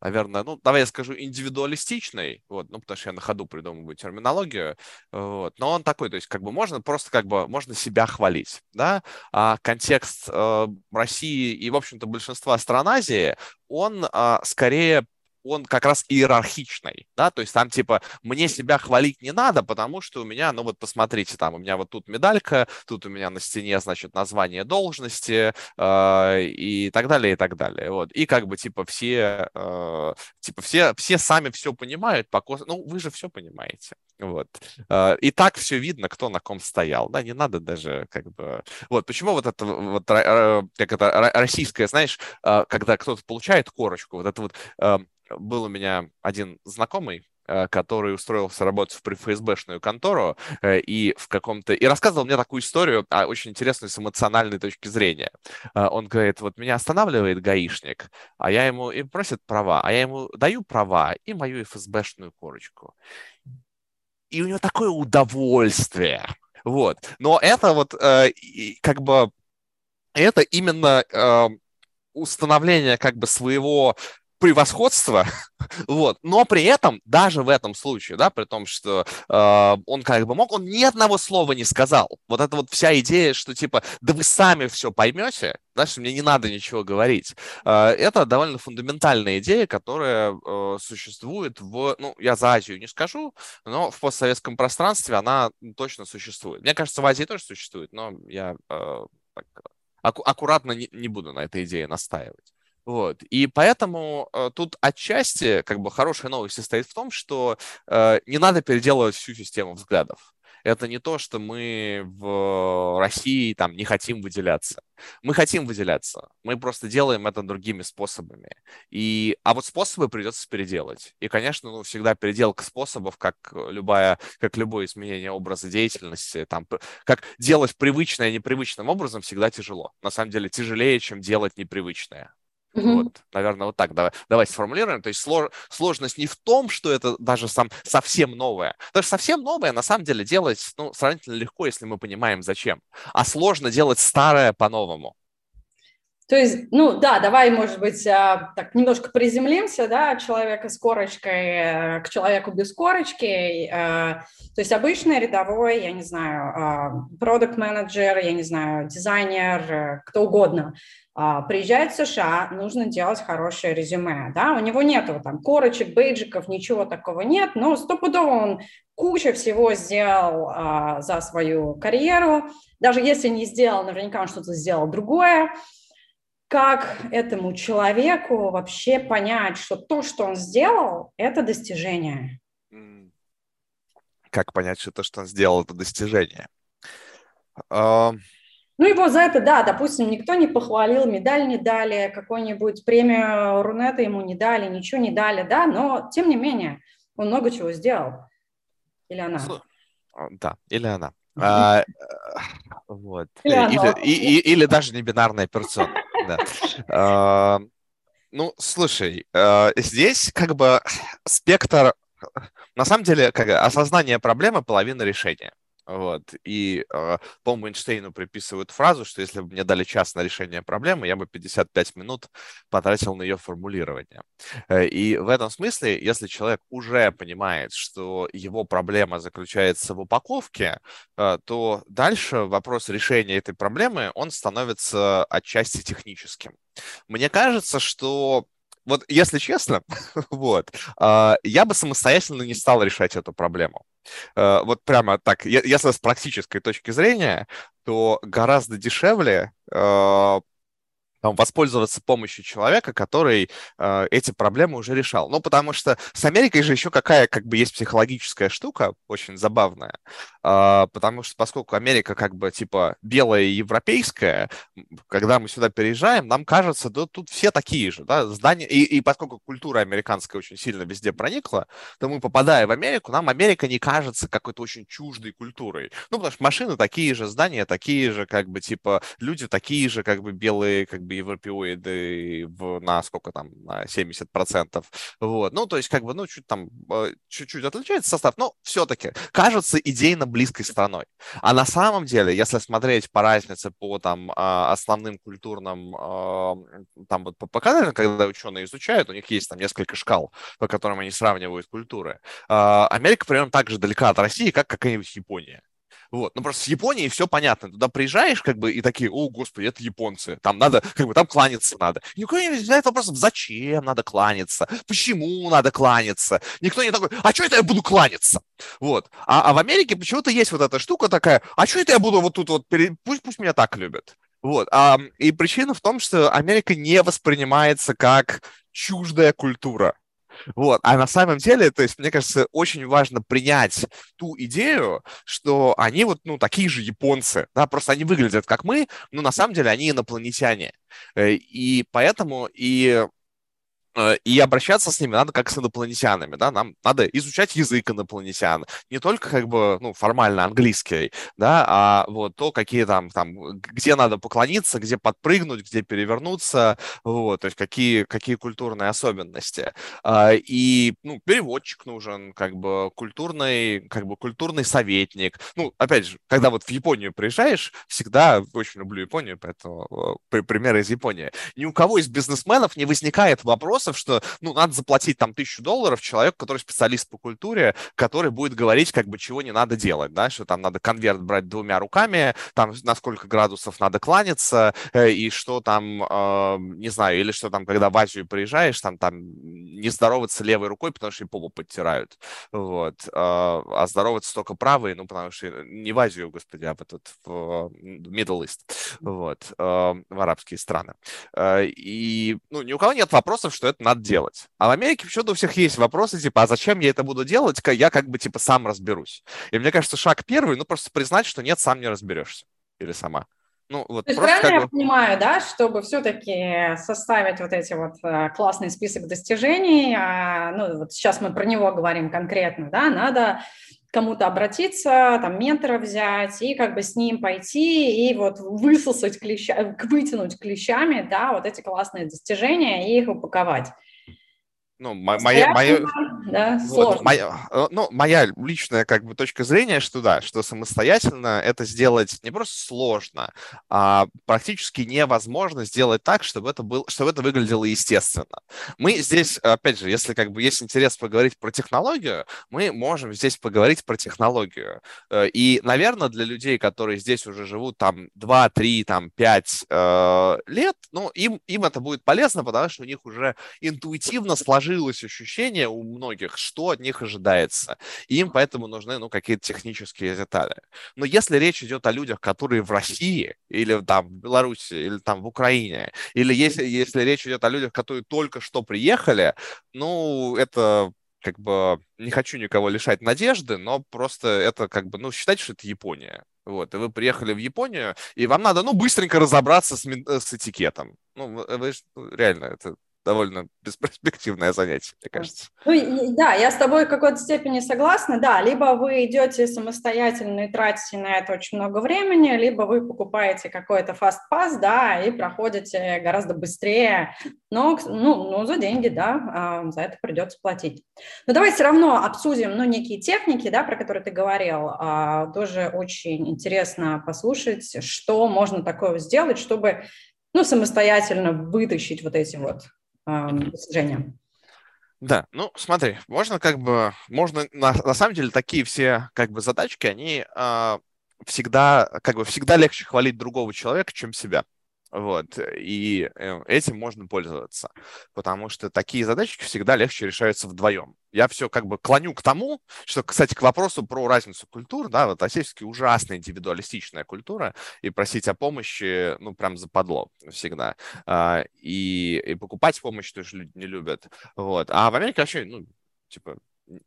наверное, ну, давай я скажу, индивидуалистичный, вот, ну, потому что я на ходу придумываю терминологию, вот, но он такой, то есть, как бы можно просто, как бы, можно себя хвалить, да, а контекст э, России и, в общем-то, большинства стран Азии, он э, скорее он как раз иерархичный, да, то есть там типа мне себя хвалить не надо, потому что у меня, ну вот посмотрите, там у меня вот тут медалька, тут у меня на стене, значит, название должности э, и так далее, и так далее, вот, и как бы типа все, э, типа все, все сами все понимают, по кос... ну вы же все понимаете, вот, э, и так все видно, кто на ком стоял, да, не надо даже как бы, вот, почему вот это вот, э, как это, российское, знаешь, э, когда кто-то получает корочку, вот это вот был у меня один знакомый, Э, который устроился работать в ФСБшную контору э, и в каком-то... И рассказывал мне такую историю, а, очень интересную с эмоциональной точки зрения. Э, он говорит, вот меня останавливает гаишник, а я ему... И просит права, а я ему даю права и мою ФСБшную корочку. И у него такое удовольствие. Вот. Но это вот как бы... Это именно установление как бы своего превосходство, вот, но при этом, даже в этом случае, да, при том, что э, он как бы мог, он ни одного слова не сказал. Вот это вот вся идея, что типа, да вы сами все поймете, да, что мне не надо ничего говорить. Э, это довольно фундаментальная идея, которая э, существует в, ну, я за Азию не скажу, но в постсоветском пространстве она точно существует. Мне кажется, в Азии тоже существует, но я э, так, аккуратно не, не буду на этой идее настаивать. Вот. И поэтому э, тут отчасти как бы хорошая новость состоит в том, что э, не надо переделывать всю систему взглядов. Это не то, что мы в России там не хотим выделяться. Мы хотим выделяться. Мы просто делаем это другими способами. И, а вот способы придется переделать. И, конечно, ну, всегда переделка способов, как, любая, как любое изменение образа деятельности, там, как делать привычное непривычным образом, всегда тяжело. На самом деле тяжелее, чем делать непривычное. Mm-hmm. Вот, наверное, вот так давай, давай сформулируем. То есть слож, сложность не в том, что это даже сам, совсем новое. Даже совсем новое на самом деле делать ну, сравнительно легко, если мы понимаем, зачем. А сложно делать старое по-новому. То есть, ну да, давай, может быть, а, так немножко приземлимся, да, человека с корочкой э, к человеку без корочки. Э, то есть обычный рядовой, я не знаю, продукт менеджер я не знаю, дизайнер, э, кто угодно – а, приезжает в США, нужно делать хорошее резюме, да, у него нету там корочек, бейджиков, ничего такого нет, но стопудово он куча всего сделал а, за свою карьеру, даже если не сделал, наверняка он что-то сделал другое, как этому человеку вообще понять, что то, что он сделал, это достижение? Как понять, что то, что он сделал, это достижение? Ну, его за это, да, допустим, никто не похвалил, медаль не дали, какую-нибудь премию Рунета ему не дали, ничего не дали, да, но, тем не менее, он много чего сделал. Или она? А, да, или она. А, вот. Или, или, и, или даже не бинарная персона. Да. А, ну, слушай, а, здесь как бы спектр, на самом деле, как осознание проблемы половина решения. Вот. И, э, по-моему, Эйнштейну приписывают фразу, что если бы мне дали час на решение проблемы, я бы 55 минут потратил на ее формулирование. Э, и в этом смысле, если человек уже понимает, что его проблема заключается в упаковке, э, то дальше вопрос решения этой проблемы, он становится отчасти техническим. Мне кажется, что вот если честно, вот, э, я бы самостоятельно не стал решать эту проблему. Э, вот прямо так, если с практической точки зрения, то гораздо дешевле э, воспользоваться помощью человека, который э, эти проблемы уже решал. Ну, потому что с Америкой же еще какая, как бы, есть психологическая штука, очень забавная, потому что поскольку Америка, как бы, типа, белая и европейская, когда мы сюда переезжаем, нам кажется, да, тут все такие же, да, здания, и, и поскольку культура американская очень сильно везде проникла, то мы, попадая в Америку, нам Америка не кажется какой-то очень чуждой культурой. Ну, потому что машины такие же, здания такие же, как бы, типа, люди такие же, как бы, белые, как бы, европеоиды в, на сколько там, на 70%. Вот. Ну, то есть, как бы, ну, чуть там, э, чуть-чуть отличается состав, но все-таки кажется идейно близкой страной. А на самом деле, если смотреть по разнице по там а, основным культурным, а, там вот по показателям, когда ученые изучают, у них есть там несколько шкал, по которым они сравнивают культуры. А, Америка примерно так же далека от России, как какая-нибудь Япония. Вот. Ну, просто с Японией все понятно. Туда приезжаешь, как бы, и такие, о, господи, это японцы. Там надо, как бы, там кланяться надо. Никто не задает вопросов, зачем надо кланяться, почему надо кланяться. Никто не такой, а что это я буду кланяться? Вот. А, а в Америке почему-то есть вот эта штука такая, а что это я буду вот тут вот, перед... пусть, пусть меня так любят. Вот. А, и причина в том, что Америка не воспринимается как чуждая культура. Вот. А на самом деле, то есть, мне кажется, очень важно принять ту идею, что они вот, ну, такие же японцы, да, просто они выглядят как мы, но на самом деле они инопланетяне. Э, и поэтому и и обращаться с ними надо как с инопланетянами, да, нам надо изучать язык инопланетян, не только как бы, ну, формально английский, да, а вот то, какие там, там, где надо поклониться, где подпрыгнуть, где перевернуться, вот, то есть какие, какие культурные особенности. А, и, ну, переводчик нужен, как бы культурный, как бы культурный советник. Ну, опять же, когда вот в Японию приезжаешь, всегда, очень люблю Японию, поэтому э, примеры из Японии, ни у кого из бизнесменов не возникает вопрос, вопросов, что, ну, надо заплатить там тысячу долларов человеку, который специалист по культуре, который будет говорить, как бы, чего не надо делать, да, что там надо конверт брать двумя руками, там на сколько градусов надо кланяться, э, и что там, э, не знаю, или что там, когда в Азию приезжаешь, там, там не здороваться левой рукой, потому что и попу подтирают, вот, э, а здороваться только правой, ну, потому что не в Азию, господи, а в этот, в Middle East, вот, э, в арабские страны. Э, и, ну, ни у кого нет вопросов, что это это надо делать. А в Америке почему-то у всех есть вопросы, типа, а зачем я это буду делать, я как бы, типа, сам разберусь. И мне кажется, шаг первый, ну, просто признать, что нет, сам не разберешься. Или сама. Ну, вот То есть правильно как бы... я понимаю, да, чтобы все-таки составить вот эти вот э, классный список достижений, а, ну, вот сейчас мы про него говорим конкретно, да, надо кому-то обратиться, там, ментора взять и как бы с ним пойти и вот высосать клеща, вытянуть клещами, да, вот эти классные достижения и их упаковать ну, моя, моя, да, вот, моя, э, ну, моя личная как бы точка зрения, что да, что самостоятельно это сделать не просто сложно, а практически невозможно сделать так, чтобы это был, чтобы это выглядело естественно. Мы здесь, опять же, если как бы есть интерес поговорить про технологию, мы можем здесь поговорить про технологию. Э, и, наверное, для людей, которые здесь уже живут там 2, 3, там 5 э, лет, ну, им, им это будет полезно, потому что у них уже интуитивно сложилось сложилось ощущение у многих, что от них ожидается. Им поэтому нужны ну, какие-то технические детали. Но если речь идет о людях, которые в России, или там в Беларуси, или там в Украине, или если, если речь идет о людях, которые только что приехали, ну, это как бы не хочу никого лишать надежды, но просто это как бы, ну, считайте, что это Япония. Вот, и вы приехали в Японию, и вам надо, ну, быстренько разобраться с, с этикетом. Ну, вы, ну, реально, это довольно бесперспективное занятие, мне кажется. Ну, да, я с тобой в какой-то степени согласна, да, либо вы идете самостоятельно и тратите на это очень много времени, либо вы покупаете какой-то фаст-пас, да, и проходите гораздо быстрее, но, ну, ну за деньги, да, а, за это придется платить. Но давай все равно обсудим, ну, некие техники, да, про которые ты говорил, а, тоже очень интересно послушать, что можно такое сделать, чтобы ну, самостоятельно вытащить вот эти вот достижения. Да, ну смотри, можно как бы, можно на, на самом деле такие все как бы задачки, они э, всегда, как бы всегда легче хвалить другого человека, чем себя. Вот, и э, этим можно пользоваться, потому что такие задачки всегда легче решаются вдвоем. Я все как бы клоню к тому, что, кстати, к вопросу про разницу культур, да, вот российский ужасная индивидуалистичная культура, и просить о помощи, ну, прям западло всегда. А, и, и покупать помощь тоже люди не любят. Вот. А в Америке вообще, ну, типа,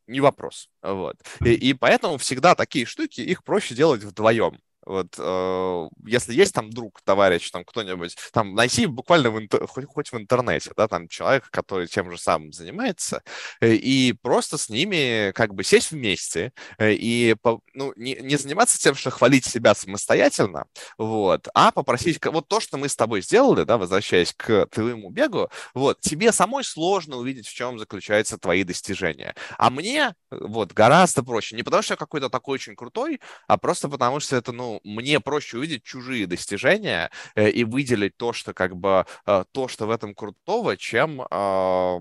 не вопрос. Вот. И, и поэтому всегда такие штуки, их проще делать вдвоем. Вот, э, если есть там друг, товарищ, там кто-нибудь, там найти буквально в интер... хоть, хоть в интернете, да, там человек, который тем же самым занимается, э, и просто с ними как бы сесть вместе э, и ну, не, не заниматься тем, что хвалить себя самостоятельно, вот, а попросить, вот то, что мы с тобой сделали, да, возвращаясь к твоему бегу, вот, тебе самой сложно увидеть, в чем заключаются твои достижения. А мне, вот, гораздо проще. Не потому, что я какой-то такой очень крутой, а просто потому, что это, ну, мне проще увидеть чужие достижения э, и выделить то, что как бы э, то, что в этом крутого, чем а,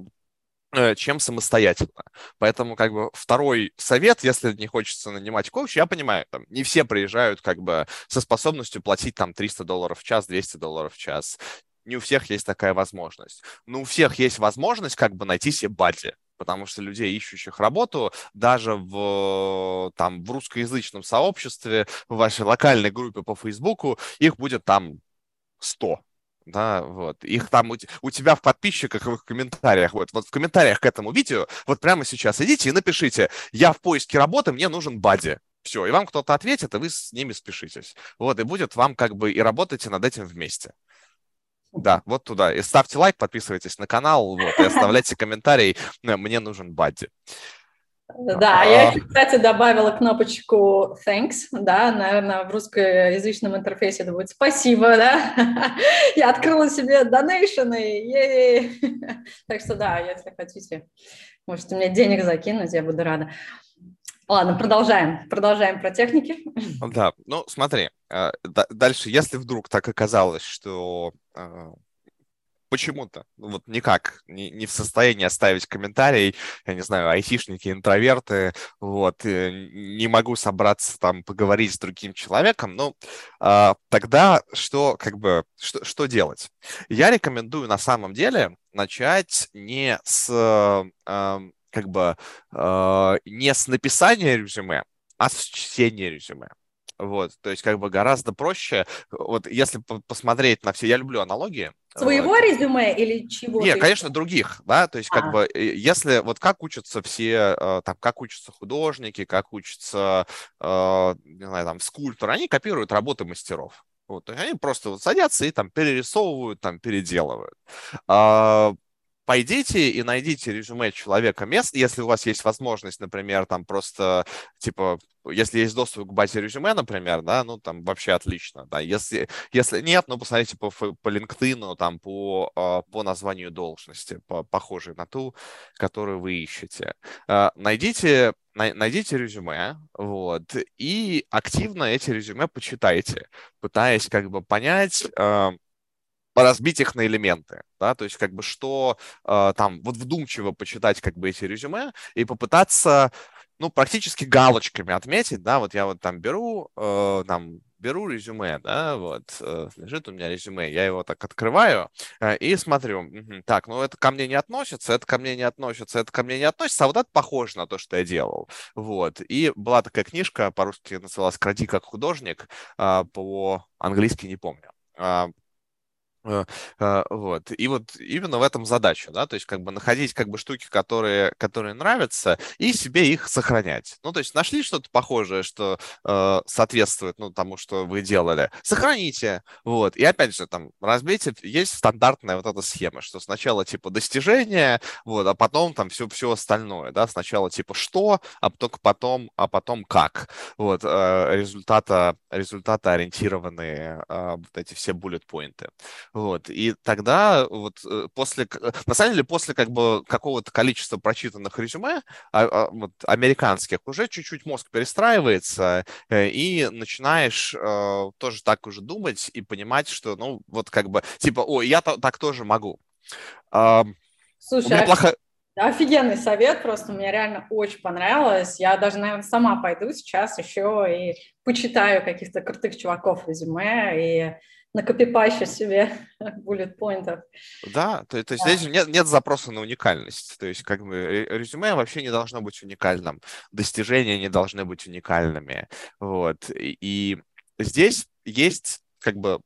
э, чем самостоятельно. Поэтому, как бы, второй совет, если не хочется нанимать коуча, я понимаю, там, не все приезжают, как бы, со способностью платить, там, 300 долларов в час, 200 долларов в час. Не у всех есть такая возможность. Но у всех есть возможность, как бы, найти себе бади потому что людей, ищущих работу, даже в, там, в русскоязычном сообществе, в вашей локальной группе по Фейсбуку, их будет там 100, да, вот, их там у, у тебя в подписчиках и в комментариях, вот, вот в комментариях к этому видео, вот прямо сейчас идите и напишите, я в поиске работы, мне нужен бади, все, и вам кто-то ответит, и вы с ними спешитесь, вот, и будет вам как бы и работаете над этим вместе. Да, вот туда. И ставьте лайк, подписывайтесь на канал, вот, и оставляйте комментарий. Мне нужен Бадди. Да, я еще, кстати, добавила кнопочку thanks, да, наверное, в русскоязычном интерфейсе это будет спасибо, да. Я открыла себе донейшены, Так что да, если хотите, можете мне денег закинуть, я буду рада. Ладно, продолжаем. Продолжаем про техники. Да, ну смотри, э, дальше, если вдруг так оказалось, что э, почему-то вот никак не, не в состоянии оставить комментарий, я не знаю, айтишники, интроверты, вот, не могу собраться там поговорить с другим человеком, ну, а, тогда что, как бы, что, что делать? Я рекомендую на самом деле начать не с, а, как бы, а, не с написания резюме, а с чтения резюме. Вот, то есть как бы гораздо проще, вот если посмотреть на все, я люблю аналогии. Своего вот. резюме или чего? Нет, конечно, других, да, то есть как а. бы если вот как учатся все, э, там, как учатся художники, как учатся, э, не знаю, там, скульпторы, они копируют работы мастеров. Вот, то есть они просто вот садятся и там перерисовывают, там переделывают. А, пойдите и найдите резюме человека мест, если у вас есть возможность, например, там просто, типа, если есть доступ к базе резюме, например, да, ну, там вообще отлично, да, если, если нет, ну, посмотрите по, по LinkedIn, там, по, а, по названию должности, по, похожей на ту, которую вы ищете. А, найдите найдите резюме, вот, и активно эти резюме почитайте, пытаясь как бы понять, а, разбить их на элементы, да, то есть как бы что э, там вот вдумчиво почитать как бы эти резюме и попытаться, ну, практически галочками отметить, да, вот я вот там беру, э, там, беру резюме, да, вот, э, лежит у меня резюме, я его так открываю э, и смотрю, угу, так, ну, это ко мне не относится, это ко мне не относится, это ко мне не относится, а вот это похоже на то, что я делал, вот, и была такая книжка, по-русски называлась «Кради как художник», э, по-английски не помню, а, вот. И вот именно в этом задача, да, то есть как бы находить как бы штуки, которые, которые нравятся, и себе их сохранять. Ну, то есть нашли что-то похожее, что э, соответствует, ну, тому, что вы делали, сохраните, вот. И опять же, там, разбейте, есть стандартная вот эта схема, что сначала, типа, достижение, вот, а потом там все, все остальное, да, сначала, типа, что, а только потом, а потом как, вот, э, результата, результата ориентированные э, вот эти все bullet-поинты. Вот. И тогда вот э, после, на самом деле, после как бы какого-то количества прочитанных резюме, а, а, вот, американских, уже чуть-чуть мозг перестраивается, э, и начинаешь э, тоже так уже думать и понимать, что, ну, вот как бы, типа, о, я то, так тоже могу. Э, Слушай, а плохо... Офигенный совет, просто мне реально очень понравилось. Я даже, наверное, сама пойду сейчас еще и почитаю каких-то крутых чуваков резюме и на копипаще себе буллет-поинтов. Да, то, то есть да. здесь нет, нет запроса на уникальность. То есть как бы резюме вообще не должно быть уникальным, достижения не должны быть уникальными. Вот. И здесь есть как бы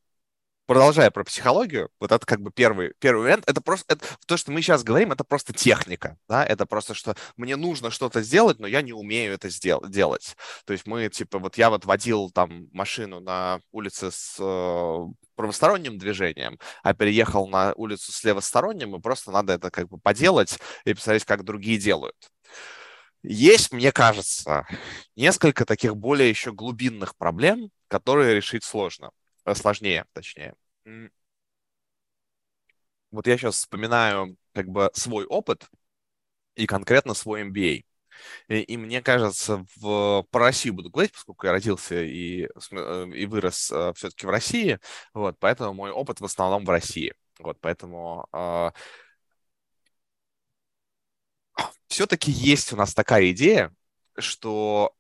продолжая про психологию, вот это как бы первый, первый вариант, это просто, это, то, что мы сейчас говорим, это просто техника, да, это просто, что мне нужно что-то сделать, но я не умею это сдел- делать. То есть мы, типа, вот я вот водил там машину на улице с э, правосторонним движением, а переехал на улицу с левосторонним, и просто надо это как бы поделать и посмотреть, как другие делают. Есть, мне кажется, несколько таких более еще глубинных проблем, которые решить сложно. Э, сложнее, точнее. Вот я сейчас вспоминаю как бы свой опыт и конкретно свой MBA. И, и мне кажется, в, по России буду говорить, поскольку я родился и, э, и вырос э, все-таки в России, вот, поэтому мой опыт в основном в России. Вот, поэтому uh, все-таки есть у нас такая идея, что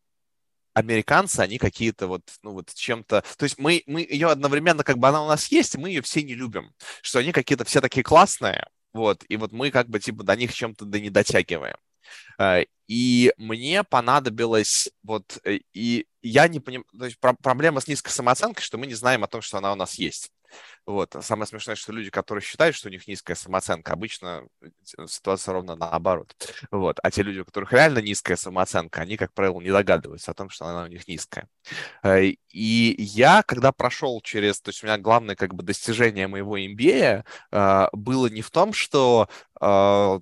американцы, они какие-то вот, ну вот чем-то... То есть мы, мы ее одновременно, как бы она у нас есть, мы ее все не любим. Что они какие-то все такие классные, вот, и вот мы как бы типа до них чем-то да не дотягиваем. Э, и мне понадобилось вот, э, и я не понимаю, то есть проблема с низкой самооценкой, что мы не знаем о том, что она у нас есть. Вот. Самое смешное, что люди, которые считают, что у них низкая самооценка, обычно ситуация ровно наоборот. Вот. А те люди, у которых реально низкая самооценка, они, как правило, не догадываются о том, что она у них низкая. Э, и я, когда прошел через... То есть у меня главное как бы достижение моего MBA э, было не в том, что э,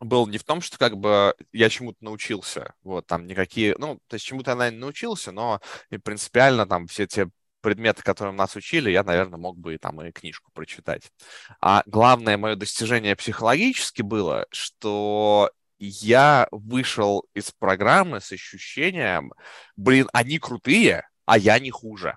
был не в том, что как бы я чему-то научился, вот, там никакие, ну, то есть чему-то наверное, научился, но принципиально там все те предметы, которым нас учили, я, наверное, мог бы и там и книжку прочитать. А главное мое достижение психологически было, что я вышел из программы с ощущением, блин, они крутые, а я не хуже.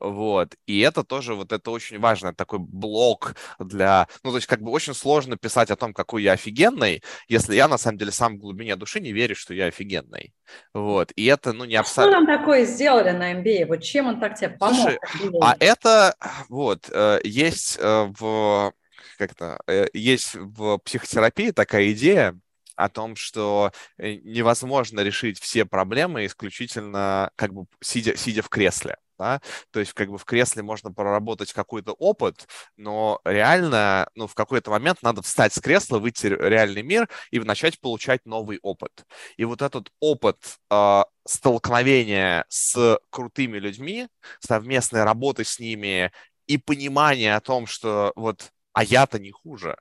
Вот. И это тоже, вот это очень важно, такой блок для... Ну, то есть, как бы очень сложно писать о том, какой я офигенный, если я, на самом деле, сам в глубине души не верю, что я офигенный. Вот. И это, ну, не абсолютно... А что нам такое сделали на MBA? Вот чем он так тебе помог? Слушай, а это, вот, э, есть э, в... Как-то... Э, есть в психотерапии такая идея, о том, что невозможно решить все проблемы исключительно как бы сидя, сидя в кресле да, то есть как бы в кресле можно проработать какой-то опыт, но реально, ну, в какой-то момент надо встать с кресла, выйти в реальный мир и начать получать новый опыт. И вот этот опыт э, столкновения с крутыми людьми, совместной работы с ними и понимание о том, что вот, а я-то не хуже,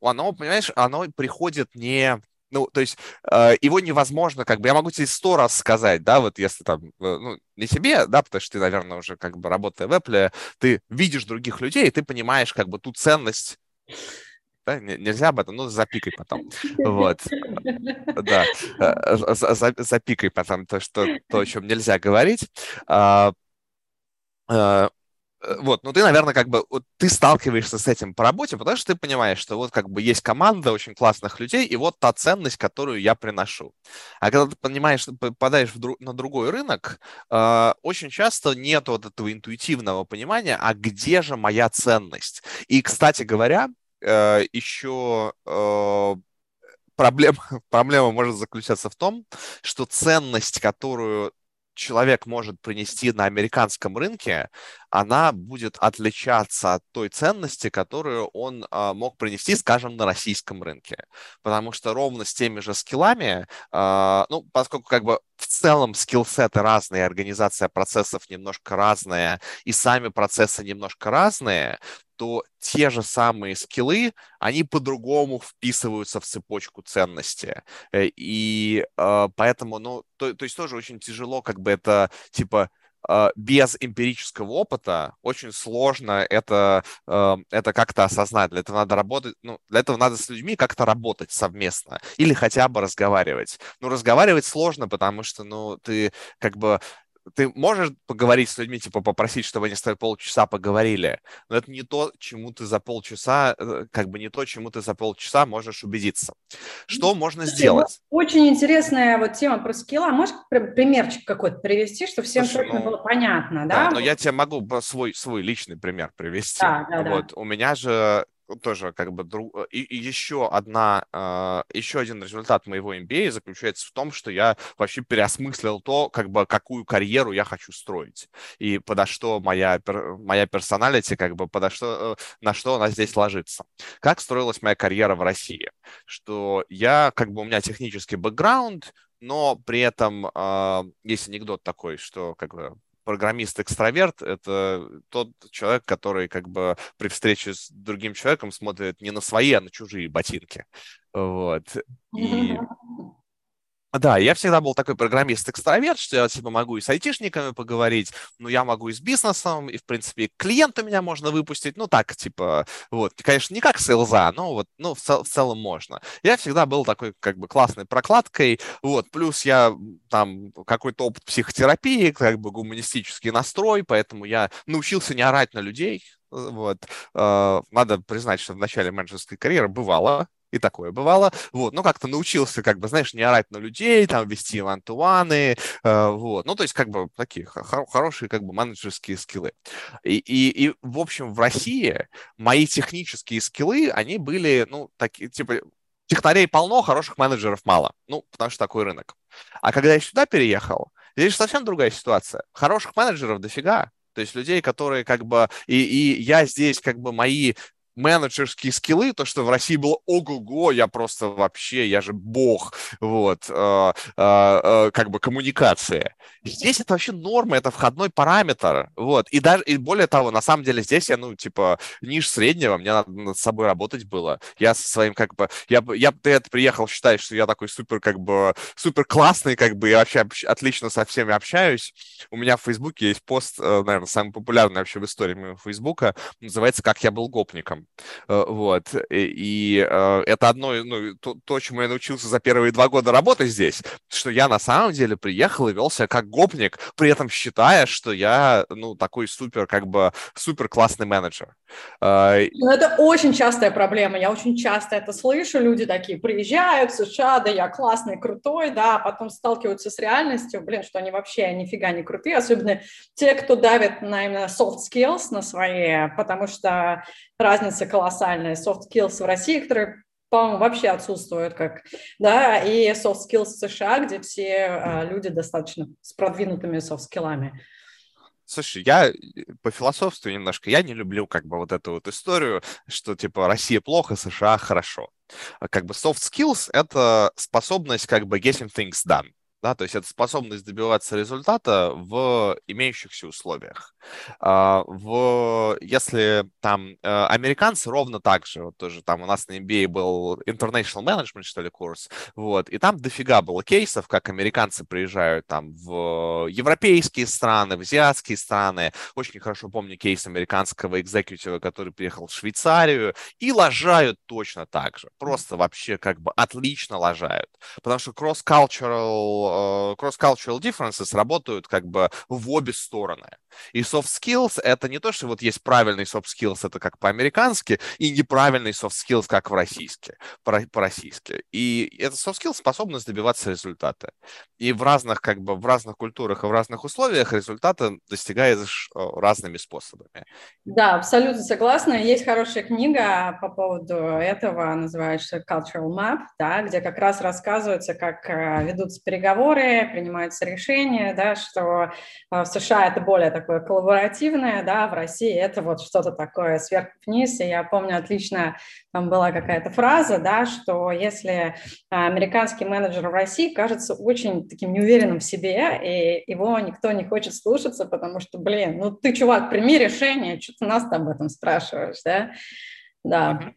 оно, понимаешь, оно приходит не ну, то есть э, его невозможно, как бы, я могу тебе сто раз сказать, да, вот если там, э, ну, не себе, да, потому что ты, наверное, уже как бы работая в Apple, ты видишь других людей, и ты понимаешь как бы ту ценность, да, нельзя об этом, ну, запикай потом, вот, да, э, запикай потом то, что, то, о чем нельзя говорить, а, Э, вот, ну ты, наверное, как бы вот, ты сталкиваешься с этим по работе, потому что ты понимаешь, что вот как бы есть команда очень классных людей, и вот та ценность, которую я приношу. А когда ты понимаешь, что попадаешь дру- на другой рынок, э, очень часто нет вот этого интуитивного понимания, а где же моя ценность? И, кстати говоря, э, еще э, проблема, проблема может заключаться в том, что ценность, которую человек может принести на американском рынке, она будет отличаться от той ценности, которую он а, мог принести, скажем, на российском рынке. Потому что ровно с теми же скиллами, а, ну, поскольку как бы в целом скиллсеты разные, организация процессов немножко разная, и сами процессы немножко разные, то те же самые скиллы, они по-другому вписываются в цепочку ценности. Э, и э, поэтому, ну, то, то есть тоже очень тяжело как бы это, типа, э, без эмпирического опыта очень сложно это, э, это как-то осознать. Для этого надо работать, ну, для этого надо с людьми как-то работать совместно или хотя бы разговаривать. Ну, разговаривать сложно, потому что, ну, ты как бы ты можешь поговорить с людьми, типа попросить, чтобы они с тобой полчаса поговорили, но это не то, чему ты за полчаса, э, как бы не то, чему ты за полчаса можешь убедиться. Что можно Слушай, сделать? Очень интересная вот тема про скилла. Можешь примерчик какой-то привести, чтобы всем Слушай, точно ну, было понятно, да? Да, но я тебе могу свой, свой личный пример привести. Да, да, вот, да. У меня же тоже как бы друг... Э, и, и еще одна, э, еще один результат моего MBA заключается в том, что я вообще переосмыслил то, как бы какую карьеру я хочу строить и подо что моя моя персоналити, как бы подо что э, на что она здесь ложится. Как строилась моя карьера в России? Что я как бы у меня технический бэкграунд, но при этом э, есть анекдот такой, что как бы программист-экстраверт — это тот человек, который как бы при встрече с другим человеком смотрит не на свои, а на чужие ботинки. Вот. И Да, я всегда был такой программист-экстраверт, что я типа могу и с айтишниками поговорить, но я могу и с бизнесом, и, в принципе, клиента меня можно выпустить, ну так, типа, вот, конечно, не как сейлза, но вот, ну, в, цел, в целом можно. Я всегда был такой, как бы, классной прокладкой, вот, плюс я там какой-то опыт психотерапии, как бы гуманистический настрой, поэтому я научился не орать на людей, вот. А, надо признать, что в начале менеджерской карьеры бывало, и такое бывало, вот, ну, как-то научился, как бы, знаешь, не орать на людей, там, вести вантуаны, э, вот, ну, то есть, как бы, такие хор- хорошие, как бы, менеджерские скиллы. И, и, и, в общем, в России мои технические скиллы, они были, ну, такие, типа, технарей полно, хороших менеджеров мало, ну, потому что такой рынок. А когда я сюда переехал, здесь совсем другая ситуация. Хороших менеджеров дофига, То есть людей, которые как бы... И, и я здесь как бы мои менеджерские скиллы, то, что в России было ого-го, я просто вообще, я же бог, вот, э, э, э, как бы коммуникация. Здесь это вообще норма, это входной параметр, вот, и даже, и более того, на самом деле здесь я, ну, типа, ниже среднего, мне надо над собой работать было, я со своим, как бы, я, я ты это приехал считаешь, что я такой супер, как бы, супер классный, как бы, я вообще отлично со всеми общаюсь, у меня в Фейсбуке есть пост, э, наверное, самый популярный вообще в истории моего Фейсбука, называется «Как я был гопником», Э, вот. И э, это одно, ну, то, то, чему я научился за первые два года работы здесь, что я на самом деле приехал и вел себя как гопник, при этом считая, что я, ну, такой супер, как бы, супер классный менеджер. Ну, это очень частая проблема. Я очень часто это слышу. Люди такие приезжают в США, да, я классный, крутой, да, а потом сталкиваются с реальностью, блин, что они вообще нифига не крутые, особенно те, кто давит на именно soft skills на свои, потому что разница колоссальная. Soft skills в России, которые по-моему, вообще отсутствуют, как, да, и soft skills в США, где все а, люди достаточно с продвинутыми soft skillами. Слушай, я э, по философству немножко, я не люблю как бы вот эту вот историю, что типа Россия плохо, США хорошо. А как бы soft skills — это способность как бы getting things done да, то есть это способность добиваться результата в имеющихся условиях. А, в, если там э, американцы ровно так же, вот тоже там у нас на MBA был International Management, что ли, курс, вот, и там дофига было кейсов, как американцы приезжают там в европейские страны, в азиатские страны. Очень хорошо помню кейс американского экзекутива, который приехал в Швейцарию, и лажают точно так же. Просто вообще как бы отлично лажают. Потому что cross-cultural Э, cross-cultural differences работают как бы в обе стороны. И soft skills — это не то, что вот есть правильный soft skills, это как по-американски, и неправильный soft skills, как в российске, по-российски. И это soft skills — способность добиваться результата. И в разных, как бы, в разных культурах и в разных условиях результата достигаешь э, разными способами. Да, абсолютно согласна. Есть хорошая книга по поводу этого, называется Cultural Map, да, где как раз рассказывается, как э, ведутся переговоры, принимаются решения, да, что в США это более такое коллаборативное, да, в России это вот что-то такое сверху вниз. И я помню отлично, там была какая-то фраза, да, что если а, американский менеджер в России кажется очень таким неуверенным в себе, и его никто не хочет слушаться, потому что, блин, ну ты, чувак, прими решение, что ты нас об этом спрашиваешь, да? Да.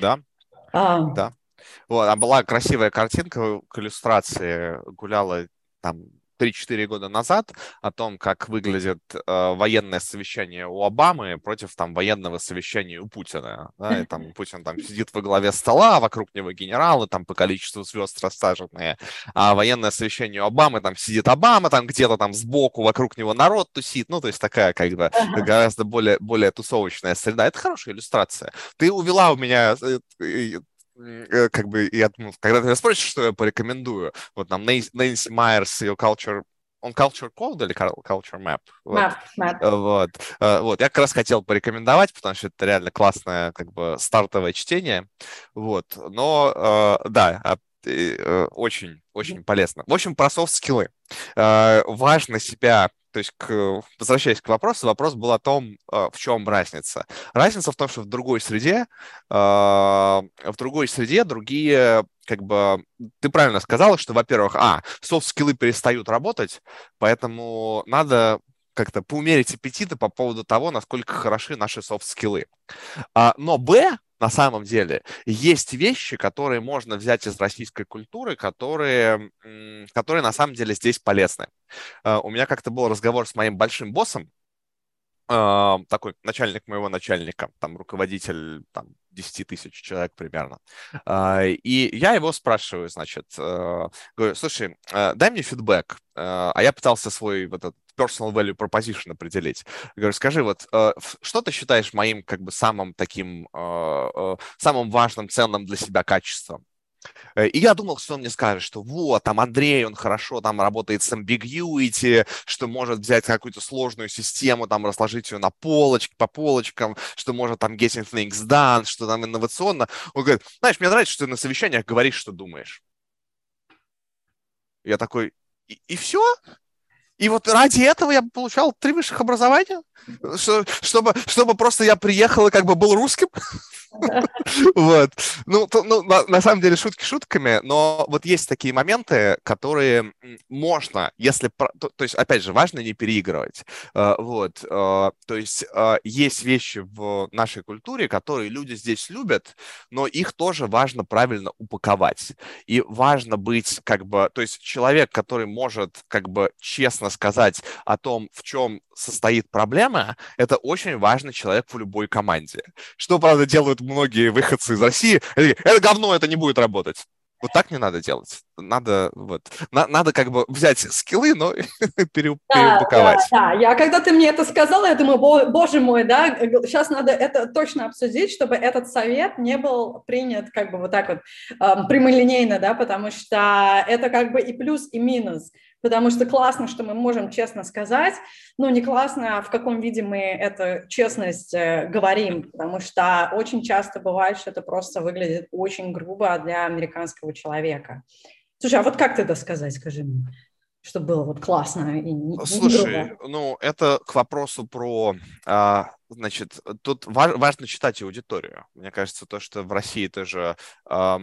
Да. А. Да. Вот, а была красивая картинка к иллюстрации, гуляла там 3-4 года назад о том, как выглядит э, военное совещание у Обамы против там военного совещания у Путина. Да, и там Путин там сидит во главе стола, вокруг него генералы, там по количеству звезд рассаженные, а военное совещание у Обамы, там сидит Обама, там где-то там сбоку вокруг него народ тусит, ну, то есть такая как бы гораздо более, более тусовочная среда. Это хорошая иллюстрация. Ты увела у меня э, Э, как бы, я думаю, когда ты спросишь, что я порекомендую, вот там Нэнси Майерс, ее culture он Culture Code или Culture Map? Вот. Map, map. Э, вот. Э, вот. Я как раз хотел порекомендовать, потому что это реально классное как бы стартовое чтение. Вот. Но да, а, очень, очень полезно. В общем, про софт-скиллы. Важно себя то есть, к, возвращаясь к вопросу, вопрос был о том, а, в чем разница. Разница в том, что в другой среде, а, в другой среде другие, как бы, ты правильно сказала, что, во-первых, а, софт-скиллы перестают работать, поэтому надо как-то поумерить аппетиты по поводу того, насколько хороши наши софт-скиллы. А, но, б, на самом деле есть вещи, которые можно взять из российской культуры, которые, которые на самом деле здесь полезны. А, у меня как-то был разговор с моим большим боссом, такой начальник моего начальника, там руководитель там, 10 тысяч человек примерно. А, и я его спрашиваю, значит, говорю, слушай, дай мне фидбэк. А я пытался свой вот этот personal value proposition определить. Говорю, скажи, вот э, что ты считаешь моим как бы самым таким, э, э, самым важным, ценным для себя качеством? И я думал, что он мне скажет, что вот, там Андрей, он хорошо там работает с ambiguity, что может взять какую-то сложную систему, там разложить ее на полочке, по полочкам, что может там getting things done, что там инновационно. Он говорит, знаешь, мне нравится, что ты на совещаниях говоришь, что думаешь. Я такой, и, и все? И вот ради этого я получал три высших образования, чтобы, чтобы просто я приехал и как бы был русским. Вот. Ну, то, ну на, на самом деле, шутки шутками, но вот есть такие моменты, которые можно, если... То, то есть, опять же, важно не переигрывать. Uh, вот. Uh, то есть, uh, есть вещи в нашей культуре, которые люди здесь любят, но их тоже важно правильно упаковать. И важно быть как бы... То есть, человек, который может как бы честно сказать о том, в чем состоит проблема, это очень важный человек в любой команде. Что, правда, делают многие выходцы из России. Это говно, это не будет работать. Вот так не надо делать. Надо вот, на, надо как бы взять скиллы, но пере, да, переупаковать. Да, да, я когда ты мне это сказала, я думаю, боже мой, да, сейчас надо это точно обсудить, чтобы этот совет не был принят как бы вот так вот э, прямолинейно, да, потому что это как бы и плюс, и минус потому что классно, что мы можем честно сказать, но не классно, в каком виде мы эту честность э, говорим, потому что очень часто бывает, что это просто выглядит очень грубо для американского человека. Слушай, а вот как ты это сказать, скажи мне? чтобы было вот классно и не, Слушай, грубо. ну это к вопросу про, а, значит, тут важно читать аудиторию. Мне кажется, то, что в России тоже а,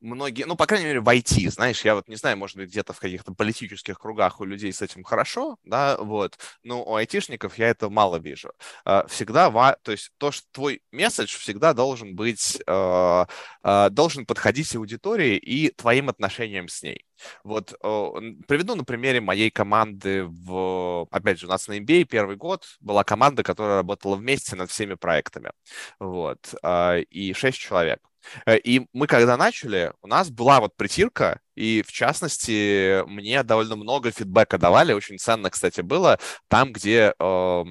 многие, ну, по крайней мере, в IT, знаешь, я вот не знаю, может быть, где-то в каких-то политических кругах у людей с этим хорошо, да, вот, но у айтишников я это мало вижу. А, всегда, то есть то, что твой месседж всегда должен быть, а, а, должен подходить аудитории и твоим отношениям с ней. Вот приведу на примере моей команды в, опять же, у нас на MBA первый год была команда, которая работала вместе над всеми проектами, вот, и шесть человек. Э, и мы когда начали, у нас была вот притирка, и в частности мне довольно много фидбэка давали, очень ценно, кстати, было там, где, э,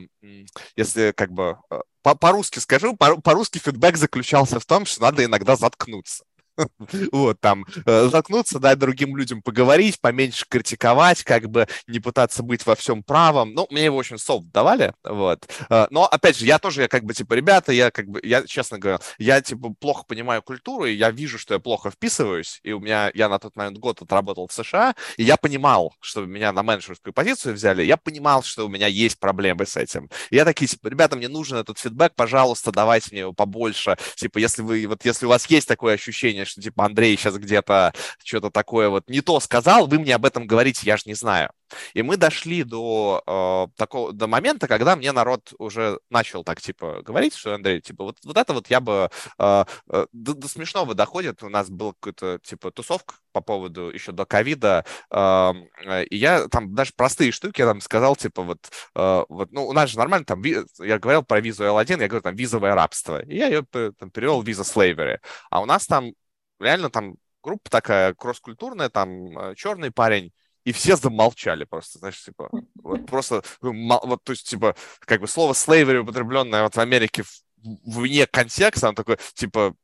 если как бы э, по-русски скажу, по-русски фидбэк заключался в том, что надо иногда заткнуться. Вот, там, э, заткнуться, дать другим людям поговорить, поменьше критиковать, как бы не пытаться быть во всем правом. Ну, мне его очень софт давали, вот. Э, но, опять же, я тоже, я как бы, типа, ребята, я как бы, я, честно говоря, я, типа, плохо понимаю культуру, и я вижу, что я плохо вписываюсь, и у меня, я на тот момент год отработал в США, и я понимал, что меня на менеджерскую позицию взяли, я понимал, что у меня есть проблемы с этим. И я такие, типа, ребята, мне нужен этот фидбэк, пожалуйста, давайте мне его побольше. Типа, если вы, вот если у вас есть такое ощущение, что, типа, Андрей сейчас где-то что-то такое вот не то сказал, вы мне об этом говорите, я же не знаю. И мы дошли до э, такого до момента, когда мне народ уже начал так типа говорить, что Андрей, типа вот вот это вот я бы э, э, до, до смешного доходит. У нас был какой-то типа тусовка по поводу еще до ковида, э, и я там даже простые штуки я там сказал типа вот э, вот ну у нас же нормально там я говорил про визу L1, я говорю там визовое рабство, и я ее там перевел виза slavery, а у нас там реально там группа такая кросс-культурная, там э, черный парень, и все замолчали просто, знаешь, типа, вот просто, ну, вот, то есть, типа, как бы слово slavery, употребленное вот в Америке вне контекста, он такой, типа,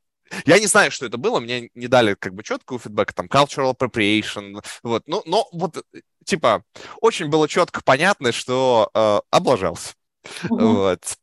я не знаю, что это было, мне не дали как бы четкого фидбэка, там, cultural appropriation, вот, ну, но вот, типа, очень было четко понятно, что э, облажался, uh-huh. вот.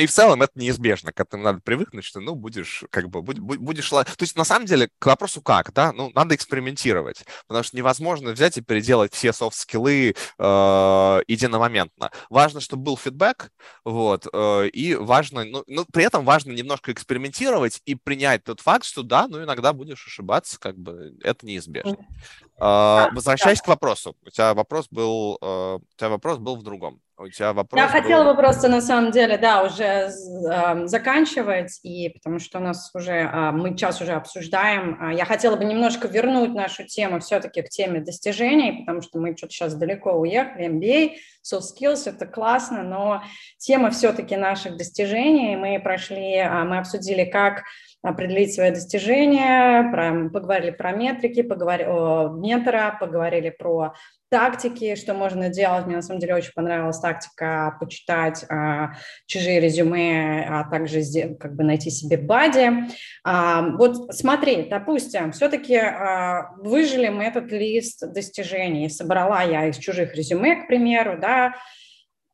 И в целом это неизбежно, к этому надо привыкнуть, что, ну, будешь, как бы, будь, будешь... То есть, на самом деле, к вопросу как, да, ну, надо экспериментировать, потому что невозможно взять и переделать все софт-скиллы э, единомоментно. Важно, чтобы был фидбэк, вот, э, и важно, ну, ну, при этом важно немножко экспериментировать и принять тот факт, что, да, ну, иногда будешь ошибаться, как бы, это неизбежно. Э, возвращаясь к вопросу, у тебя вопрос был, э, у тебя вопрос был в другом. У тебя вопрос Я был... хотела бы просто, на самом деле, да, уже э, заканчивать, и потому что у нас уже, э, мы час уже обсуждаем. Э, я хотела бы немножко вернуть нашу тему все-таки к теме достижений, потому что мы что-то сейчас далеко уехали, MBA, soft skills, это классно, но тема все-таки наших достижений, мы прошли, э, мы обсудили, как определить свои достижения, про, поговорили про метрики, поговорили о ментора, поговорили про тактики, что можно делать. Мне на самом деле очень понравилась тактика почитать а, чужие резюме, а также как бы найти себе бади. А, вот смотри, допустим, все-таки а, выжили мы этот лист достижений. Собрала я из чужих резюме, к примеру, да,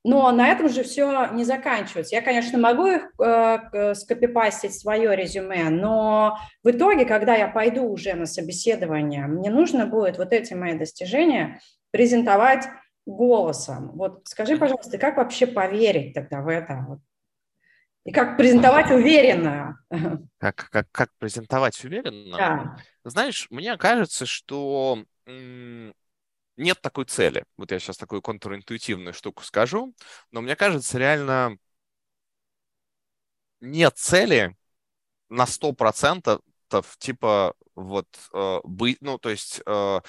но на этом же все не заканчивается. Я, конечно, могу их э, скопипастить свое резюме, но в итоге, когда я пойду уже на собеседование, мне нужно будет вот эти мои достижения презентовать голосом. Вот скажи, пожалуйста, как вообще поверить тогда в это? И как презентовать уверенно? Как, как, как презентовать уверенно? Да. Знаешь, мне кажется, что нет такой цели. Вот я сейчас такую контринтуитивную штуку скажу, но мне кажется, реально нет цели на 100% типа вот э, быть, ну, то есть э,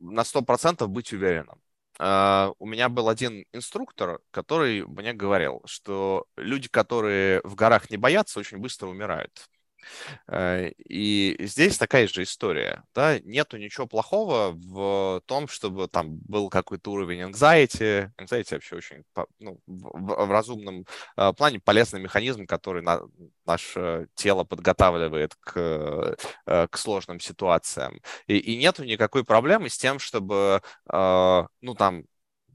на 100% быть уверенным. Uh, у меня был один инструктор, который мне говорил, что люди, которые в горах не боятся, очень быстро умирают. Э, и здесь такая же история, да, нету ничего плохого в том, чтобы там был какой-то уровень anxiety, anxiety вообще очень, ну, в, разумном э, плане полезный механизм, который на, наше тело подготавливает к, э, к сложным ситуациям. И, и нету никакой проблемы с тем, чтобы, ну, там,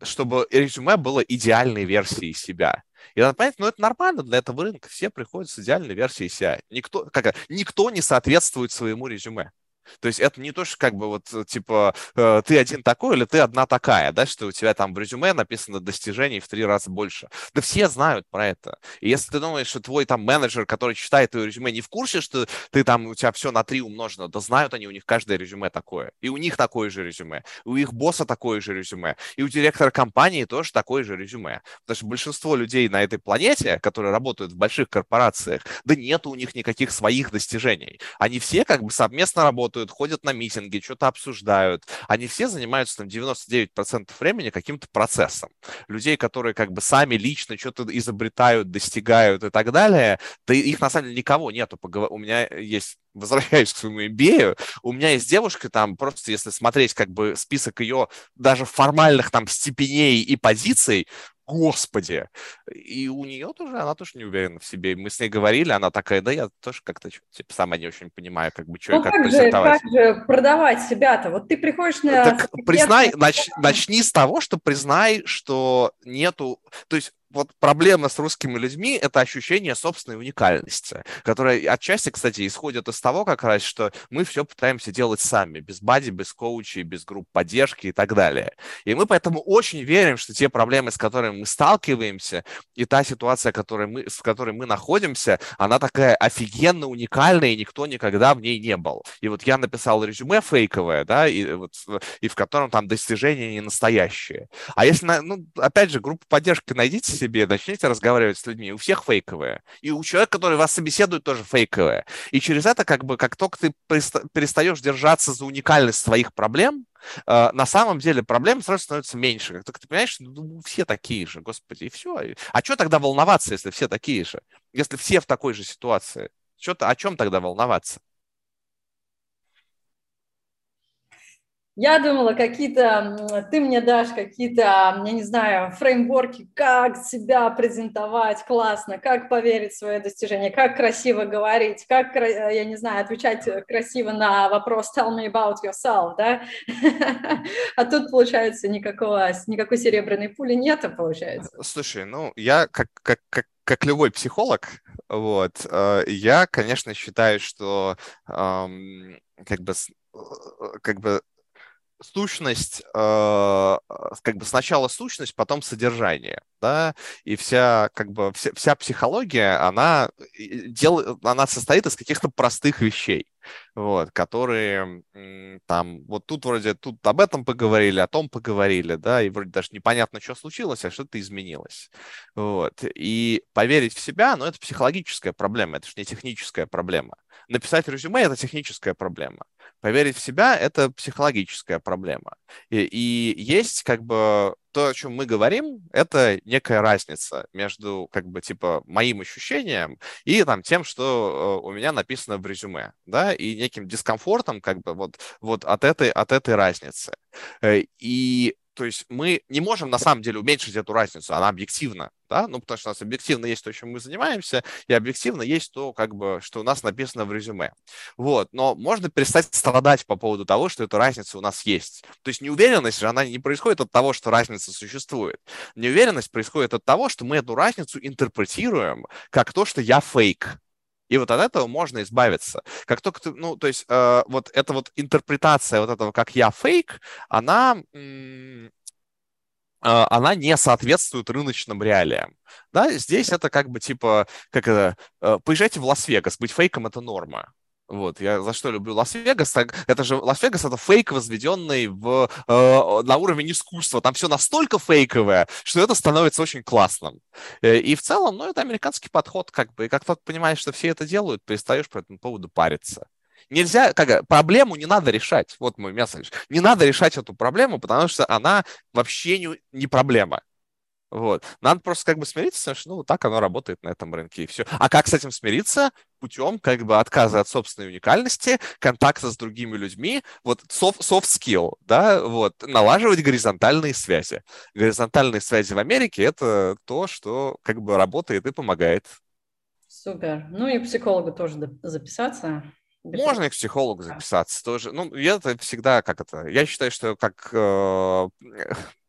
чтобы резюме было идеальной версией себя. И надо понять, ну это нормально для этого рынка. Все приходят с идеальной версией себя. Никто, как, никто не соответствует своему резюме. То есть это не то, что как бы вот э, типа э, ты один такой или ты одна такая, да, что у тебя там в резюме написано достижений в три раза больше. Да все знают про это. И если ты думаешь, что твой там менеджер, который читает твое резюме, не в курсе, что ты там, у тебя все на три умножено, да знают они, у них каждое резюме такое. И у них такое же резюме. У их босса такое же резюме. И у директора компании тоже такое же резюме. Потому что большинство людей на этой планете, которые работают в больших корпорациях, да нет у них никаких своих достижений. Они все как бы совместно работают работают, ходят на митинги, что-то обсуждают. Они все занимаются там 99% времени каким-то процессом. Людей, которые как бы сами лично что-то изобретают, достигают и так далее, да их на самом деле никого нету. У меня есть возвращаюсь к своему MBA, у меня есть девушка там, просто если смотреть как бы список ее даже формальных там степеней и позиций, господи. И у нее тоже, она тоже не уверена в себе. Мы с ней говорили, она такая, да я тоже как-то типа, сама не очень понимаю, как бы, что ну, и как, как презентовать. Же, как же продавать себя-то? Вот ты приходишь на... Так признай, нач, начни с того, что признай, что нету... То есть вот проблема с русскими людьми – это ощущение собственной уникальности, которая отчасти, кстати, исходит из того как раз, что мы все пытаемся делать сами, без бади, без коучей, без групп поддержки и так далее. И мы поэтому очень верим, что те проблемы, с которыми мы сталкиваемся, и та ситуация, которой мы, в которой мы находимся, она такая офигенно уникальная, и никто никогда в ней не был. И вот я написал резюме фейковое, да, и, вот, и в котором там достижения не настоящие. А если, ну, опять же, группу поддержки найдите себе, начните разговаривать с людьми. У всех фейковые. И у человека, который вас собеседует, тоже фейковое. И через это, как бы, как только ты перестаешь держаться за уникальность своих проблем, Uh, на самом деле проблем сразу становится меньше. Как только ты понимаешь, что ну, все такие же, господи, и все. А что тогда волноваться, если все такие же? Если все в такой же ситуации? Что-то, о чем тогда волноваться? Я думала, какие-то, ты мне дашь какие-то, я не знаю, фреймворки, как себя презентовать классно, как поверить в свое достижение, как красиво говорить, как, я не знаю, отвечать красиво на вопрос tell me about yourself, да? А тут, получается, никакого, никакой серебряной пули нет, получается. Слушай, ну, я как, как, как как любой психолог, вот, э, я, конечно, считаю, что как бы э, как бы сущность, э, как бы сначала сущность, потом содержание, да, и вся, как бы, вся, вся психология, она, дел, она состоит из каких-то простых вещей, вот, которые там, вот тут вроде, тут об этом поговорили, о том поговорили, да, и вроде даже непонятно, что случилось, а что-то изменилось, вот, и поверить в себя, ну, это психологическая проблема, это же не техническая проблема. Написать резюме – это техническая проблема. Поверить в себя – это психологическая проблема. И, и есть как бы то, о чем мы говорим, это некая разница между как бы типа моим ощущением и там тем, что э, у меня написано в резюме, да, и неким дискомфортом как бы вот, вот от этой, от этой разницы. Э, и то есть мы не можем на самом деле уменьшить эту разницу, она объективна, да, ну, потому что у нас объективно есть то, чем мы занимаемся, и объективно есть то, как бы, что у нас написано в резюме. Вот, но можно перестать страдать по поводу того, что эта разница у нас есть. То есть неуверенность, она не происходит от того, что разница существует. Неуверенность происходит от того, что мы эту разницу интерпретируем как то, что я фейк, и вот от этого можно избавиться. Как только ты, ну, то есть э, вот эта вот интерпретация вот этого, как я фейк, она, она не соответствует рыночным реалиям. Да, здесь это как бы типа, как это, поезжайте в Лас-Вегас, быть фейком – это норма. Вот, я за что люблю Лас-Вегас, это же Лас-Вегас это фейк, возведенный в, э, на уровень искусства. Там все настолько фейковое, что это становится очень классным. Э, и в целом, ну, это американский подход, как бы. И как только понимаешь, что все это делают, перестаешь по этому поводу париться. Нельзя, как проблему не надо решать. Вот мой месседж. Не надо решать эту проблему, потому что она вообще не, не проблема. Вот. Надо просто как бы смириться, что ну, так оно работает на этом рынке, и все. А как с этим смириться? Путем как бы отказа от собственной уникальности, контакта с другими людьми, вот soft, soft skill, да, вот, налаживать горизонтальные связи. Горизонтальные связи в Америке — это то, что как бы работает и помогает. Супер. Ну и психолога тоже записаться. Можно и к психологу записаться тоже. Ну, я это всегда как это... Я считаю, что как э,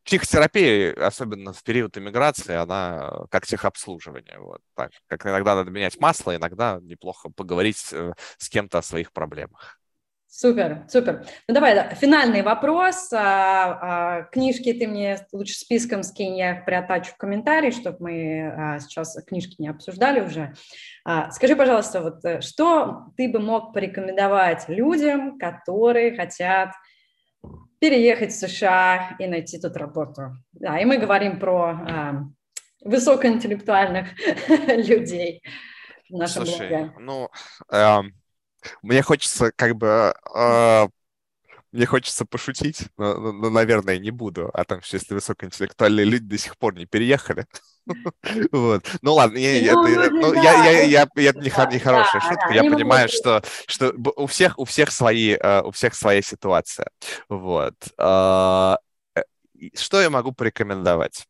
психотерапия, особенно в период иммиграции, она э, как техобслуживание. Вот, так, как иногда надо менять масло, иногда неплохо поговорить э, с кем-то о своих проблемах. Супер, супер. Ну давай, да, финальный вопрос. А, а, книжки ты мне лучше списком скинь, я их приотачу в комментарии, чтобы мы а, сейчас книжки не обсуждали уже. А, скажи, пожалуйста, вот э, что ты бы мог порекомендовать людям, которые хотят переехать в США и найти тут работу. Да, и мы говорим про э, высокоинтеллектуальных людей в нашем Слушай, блоге. Ну, э, мне хочется как бы э, мне хочется пошутить, но, но, но, наверное, не буду. А там, что если высокоинтеллектуальные люди до сих пор не переехали. Вот. Ну ладно, я, я, я, не, хорошая шутка. Я понимаю, что, что у всех, у всех свои, э, у всех своя ситуация. Вот. А, э, что я могу порекомендовать?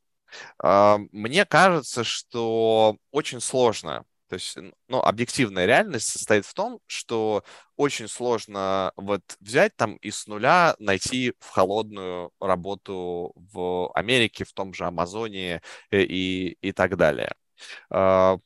А, мне кажется, что очень сложно то есть, ну, объективная реальность состоит в том, что очень сложно вот взять там и с нуля найти в холодную работу в Америке, в том же Амазоне э, и, и так далее. А,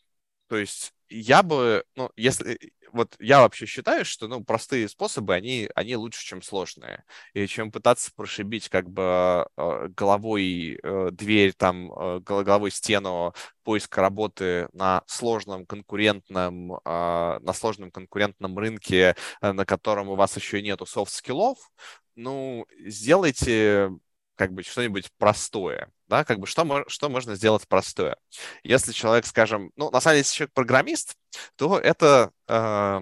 то есть я бы, ну, если вот я вообще считаю, что ну, простые способы, они, они лучше, чем сложные. И чем пытаться прошибить как бы э, головой э, дверь, там, э, головой стену поиска работы на сложном конкурентном, на сложном конкурентном рынке, на котором у вас еще нету soft skill ов, ну, сделайте как бы что-нибудь простое, да, как бы что, что можно сделать простое. Если человек, скажем, ну, на самом деле, если человек программист, то это э,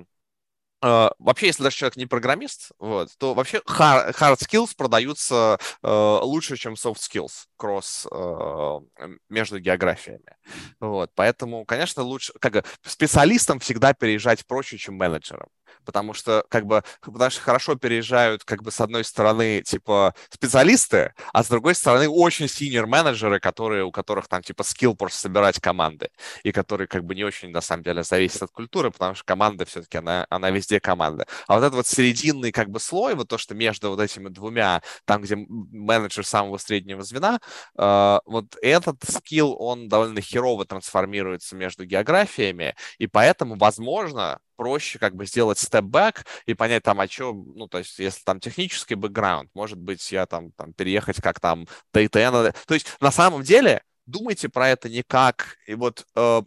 Uh, вообще, если даже человек не программист, вот, то вообще hard, hard skills продаются uh, лучше, чем soft skills кросс uh, между географиями. Вот, поэтому, конечно, лучше, как специалистам всегда переезжать проще, чем менеджерам потому что как бы что хорошо переезжают как бы с одной стороны типа специалисты, а с другой стороны очень senior менеджеры, которые у которых там типа skill просто собирать команды и которые как бы не очень на самом деле зависят от культуры, потому что команда все-таки она она везде команда. А вот этот вот серединный как бы слой, вот то, что между вот этими двумя, там где менеджер самого среднего звена, э, вот этот skill он довольно херово трансформируется между географиями, и поэтому возможно проще как бы сделать step back и понять там, а что, ну, то есть, если там технический бэкграунд, может быть, я там, там переехать как там data То есть, на самом деле, думайте про это не как, и вот э,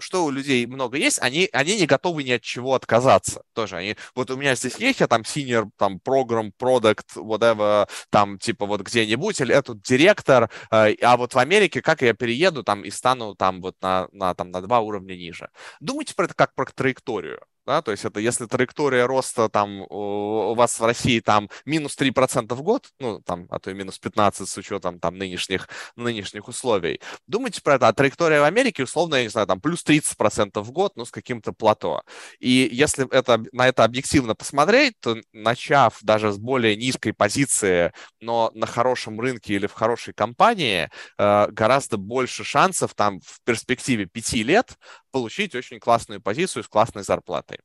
что у людей много есть, они, они не готовы ни от чего отказаться. Тоже они, вот у меня здесь есть, я там senior, там, программ, продукт, whatever, там, типа, вот где-нибудь, или этот директор, э, а вот в Америке, как я перееду там и стану там вот на, на, там, на два уровня ниже. Думайте про это как про траекторию да, то есть это если траектория роста там у вас в России там минус 3% в год, ну, там, а то и минус 15 с учетом там нынешних, нынешних условий, думайте про это, а траектория в Америке, условно, я не знаю, там плюс 30% в год, ну, с каким-то плато. И если это, на это объективно посмотреть, то начав даже с более низкой позиции, но на хорошем рынке или в хорошей компании, э, гораздо больше шансов там в перспективе 5 лет получить очень классную позицию с классной зарплатой.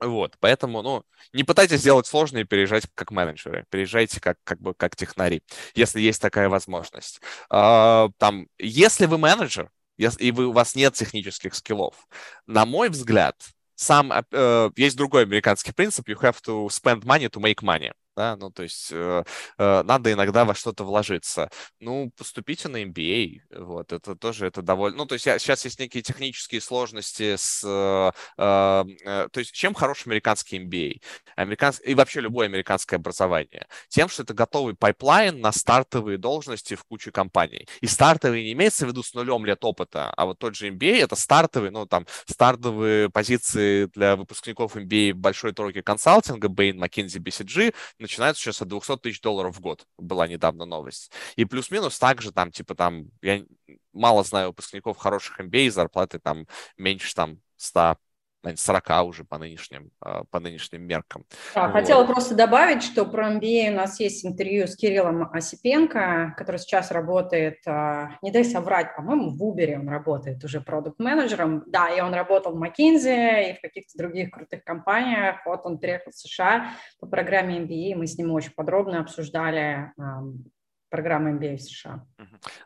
Вот, поэтому, ну, не пытайтесь сделать сложно и переезжать как менеджеры, переезжайте как, как бы как технари, если есть такая возможность. А, там, если вы менеджер, если, и вы, у вас нет технических скиллов, на мой взгляд, сам, э, есть другой американский принцип, you have to spend money to make money. Да, ну, то есть э, э, надо иногда во что-то вложиться. Ну, поступите на MBA, вот, это тоже, это довольно, ну, то есть я, сейчас есть некие технические сложности с, э, э, э то есть чем хорош американский MBA? Американский, и вообще любое американское образование? Тем, что это готовый pipeline на стартовые должности в куче компаний. И стартовый не имеется в виду с нулем лет опыта, а вот тот же MBA — это стартовый, ну, там, стартовые позиции для выпускников MBA в большой тройке консалтинга, Bain, McKinsey, BCG, начинаются сейчас от 200 тысяч долларов в год. Была недавно новость. И плюс-минус также там, типа там, я мало знаю выпускников хороших MBA, зарплаты там меньше там 100 40 уже по нынешним, а, по нынешним меркам. Да, вот. Хотела просто добавить, что про MBA у нас есть интервью с Кириллом Осипенко, который сейчас работает, а, не дай соврать, по-моему, в Uber он работает уже продукт-менеджером. Да, и он работал в McKinsey и в каких-то других крутых компаниях. Вот он приехал в США по программе MBA, мы с ним очень подробно обсуждали программы MBA в США.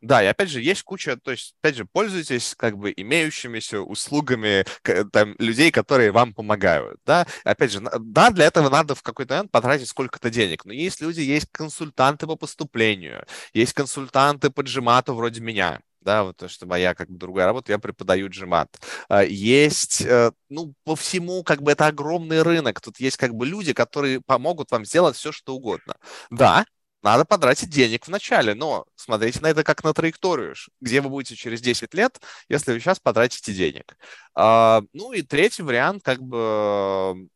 Да, и опять же, есть куча, то есть, опять же, пользуйтесь как бы имеющимися услугами там, людей, которые вам помогают, да. Опять же, да, для этого надо в какой-то момент потратить сколько-то денег, но есть люди, есть консультанты по поступлению, есть консультанты по джимату вроде меня, да, вот то, что моя как бы другая работа, я преподаю джимат. А, есть, э, ну, по всему, как бы это огромный рынок, тут есть как бы люди, которые помогут вам сделать все, что угодно. Да, надо потратить денег вначале, но смотрите на это как на траекторию, где вы будете через 10 лет, если вы сейчас потратите денег. А, ну и третий вариант, как бы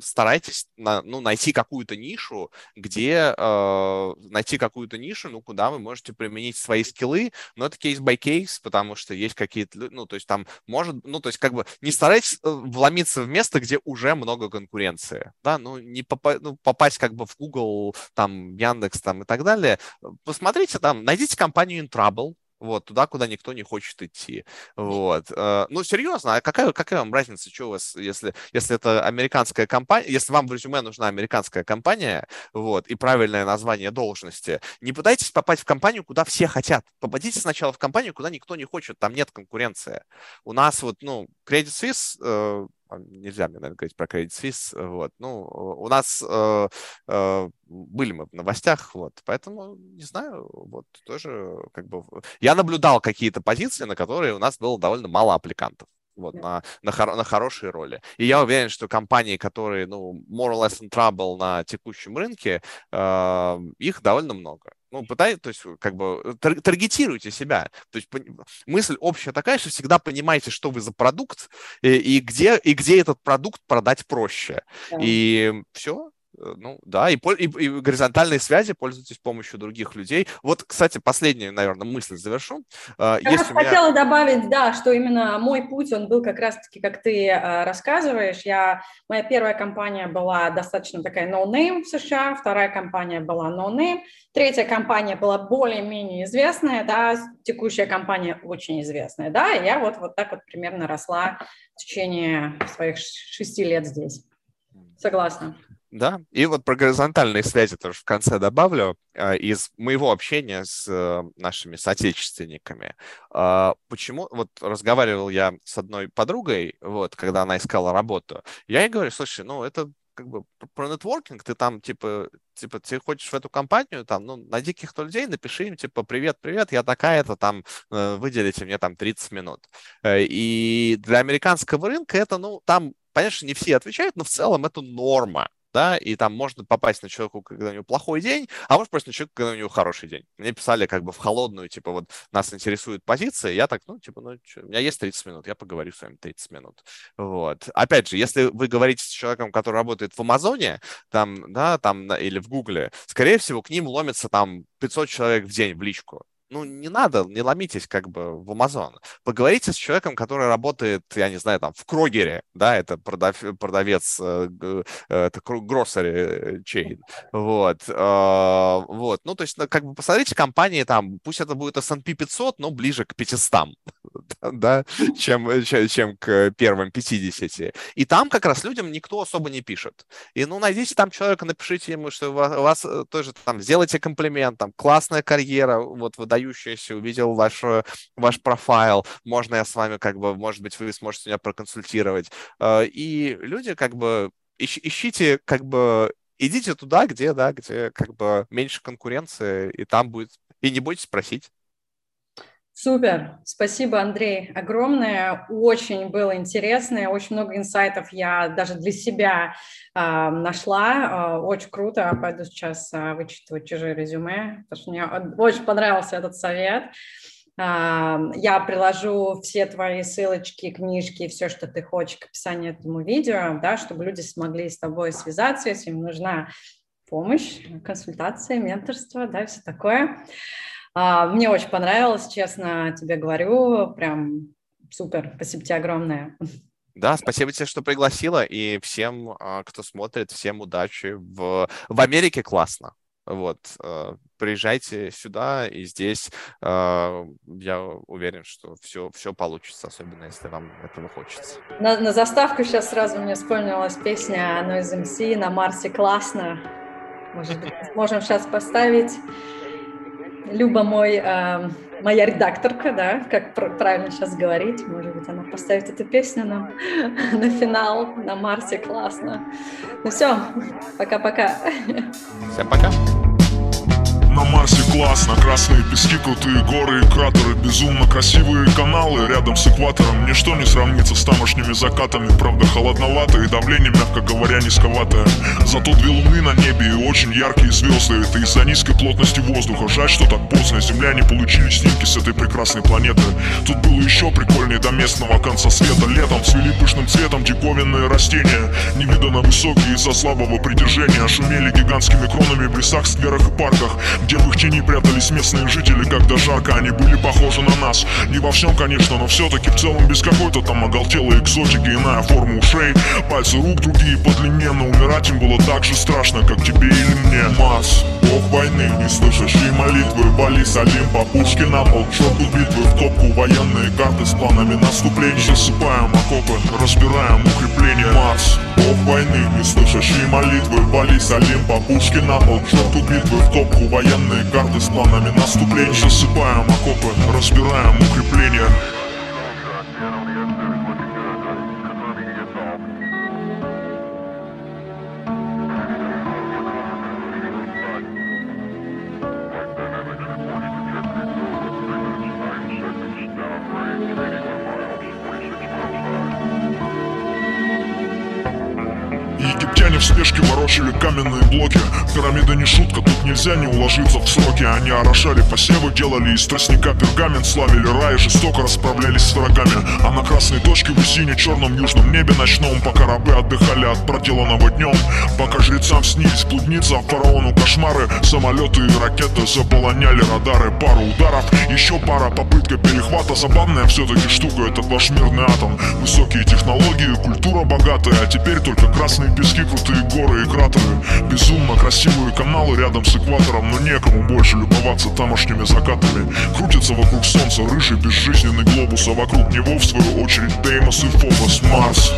старайтесь ну, найти какую-то нишу, где э, найти какую-то нишу, ну, куда вы можете применить свои скиллы, но это кейс by кейс, потому что есть какие-то, ну, то есть там может, ну, то есть как бы не старайтесь э, вломиться в место, где уже много конкуренции, да, ну, не попа- ну, попасть как бы в Google, там, Яндекс, там и так далее. Посмотрите там, найдите компанию InTrouble, вот, туда, куда никто не хочет идти, вот. Э, ну, серьезно, а какая, какая вам разница, что у вас, если, если это американская компания, если вам в резюме нужна американская компания, вот, и правильное название должности, не пытайтесь попасть в компанию, куда все хотят, попадите сначала в компанию, куда никто не хочет, там нет конкуренции. У нас вот, ну, Credit Suisse, э, нельзя мне, наверное, говорить про Credit Suisse, вот, ну, у нас э, э, были мы в новостях, вот, поэтому, не знаю, вот, тоже, как бы, я наблюдал какие-то позиции, на которые у нас было довольно мало аппликантов вот, на, на, хор- на хорошие роли. И я уверен, что компании, которые, ну, more or less in trouble на текущем рынке, э, их довольно много. Ну, пытайтесь, то есть, как бы, тар- таргетируйте себя. То есть, мысль общая такая, что всегда понимаете, что вы за продукт и, и, где, и где этот продукт продать проще. Да. И все, Э, ну, да, и, и, и горизонтальные связи пользуйтесь помощью других людей. Вот, кстати, последнюю, наверное, мысль завершу. Э, Я Есть меня... хотела добавить, да, что именно мой путь, он был как раз-таки, как ты э, рассказываешь. Я, моя первая компания была достаточно такая no-name в США, вторая компания была no-name, третья компания была более-менее известная, да, текущая компания очень известная, да, и я вот, вот так вот примерно росла в течение своих шести лет здесь. Согласна. Да, и вот про горизонтальные связи тоже в конце добавлю. А, из моего общения с э, нашими соотечественниками, а, почему, вот разговаривал я с одной подругой, вот, когда она искала работу, я ей говорю, слушай, ну, это как бы про нетворкинг, ты там, типа, типа, ты хочешь в эту компанию, там, ну, найди каких-то людей, напиши им, типа, привет, привет, я такая-то, там, э, выделите мне там 30 минут. Э, и для американского рынка это, ну, там, понятно, не все отвечают, но в целом это норма да, и там можно попасть на человека, когда у него плохой день, а может просто на человека, когда у него хороший день. Мне писали как бы в холодную, типа вот нас интересует позиция, я так, ну, типа, ну, что, у меня есть 30 минут, я поговорю с вами 30 минут. Вот. Опять же, если вы говорите с человеком, который работает в Амазоне, там, да, там, или в Гугле, скорее всего, к ним ломится там 500 человек в день в личку ну, не надо, не ломитесь как бы в Amazon. Поговорите с человеком, который работает, я не знаю, там, в Крогере, да, это продав, продавец, э, э, это grocery chain, вот, а, вот, ну, то есть, ну, как бы посмотрите компании там, пусть это будет S&P 500, но ближе к 500, да, чем, чем, к первым 50. И там как раз людям никто особо не пишет. И, ну, найдите там человека, напишите ему, что у вас, у вас э, тоже там, сделайте комплимент, там, классная карьера, вот, вы выдающаяся, увидел ваш, э, ваш профайл, можно я с вами как бы, может быть, вы сможете меня проконсультировать. Э, и люди как бы ищите как бы идите туда, где, да, где как бы меньше конкуренции, и там будет, и не бойтесь просить. Супер, спасибо, Андрей, огромное, очень было интересно, очень много инсайтов я даже для себя э, нашла, э, очень круто, пойду сейчас э, вычитывать чужие резюме, потому что мне очень понравился этот совет. Я приложу все твои ссылочки, книжки, все, что ты хочешь к описанию этому видео, да, чтобы люди смогли с тобой связаться, если им нужна помощь, консультация, менторство, да, все такое. А, мне очень понравилось, честно тебе говорю, прям супер, спасибо тебе огромное. Да, спасибо тебе, что пригласила, и всем, а, кто смотрит, всем удачи. В, в Америке классно. Вот, а, приезжайте сюда, и здесь я уверен, что все, все получится, особенно если вам этого хочется. На, на заставку сейчас сразу мне вспомнилась песня Noise MC «На Марсе классно». Может быть, можем сейчас поставить. Люба мой, э, моя редакторка, да, как правильно сейчас говорить, может быть, она поставит эту песню нам на финал, на Марсе, классно. Ну все, пока-пока. Всем пока. На Марсе классно, красные пески, крутые горы и кратеры Безумно красивые каналы. Рядом с экватором Ничто не сравнится с тамошними закатами. Правда холодновато и давление, мягко говоря, низковатое Зато две луны на небе и очень яркие звезды. Это из-за низкой плотности воздуха. Жаль, что так поздно. Земляне получили снимки с этой прекрасной планеты. Тут было еще прикольнее до местного конца света. Летом цвели пышным цветом диковинные растения. Невиданно высокие из-за слабого притяжения. Шумели гигантскими кронами в лесах, скверах и парках где в их тени прятались местные жители Когда жарко они были похожи на нас. Не во всем, конечно, но все-таки в целом Без какой-то там оголтелой экзотики Иная форма ушей, пальцы рук другие по длине Но умирать им было так же страшно, как тебе или мне. Марс, бог войны, не слышащий молитвы. Вали Олимпа, пушки на пол, черту битвы. В топку военные карты с планами наступлений Засыпаем окопы, разбираем укрепления. Марс, бог не слышащий молитвы Вали Олимпа, пушки на пол, черту битвы В топку военные карты с планами наступления. Засыпаем окопы, разбираем укрепления нельзя не уложиться в сроки Они орошали посевы, делали из тростника пергамент Славили рай, жестоко расправлялись с врагами. А на красной точке в сине черном южном небе ночном Пока рабы отдыхали от проделанного днем Пока жрецам снились блудница, фараону кошмары Самолеты и ракеты заполоняли радары. Пару ударов, еще пара попытка перехвата. Забавная все-таки штука, этот ваш мирный атом. Высокие технологии, культура богатая А теперь только красные пески Крутые горы и кратеры Безумно красивые каналы рядом с экватором Но некому больше любоваться тамошними закатами. Крутится вокруг солнца рыжий безжизненный глобус А вокруг него в свою очередь Деймос и Фобос. Марс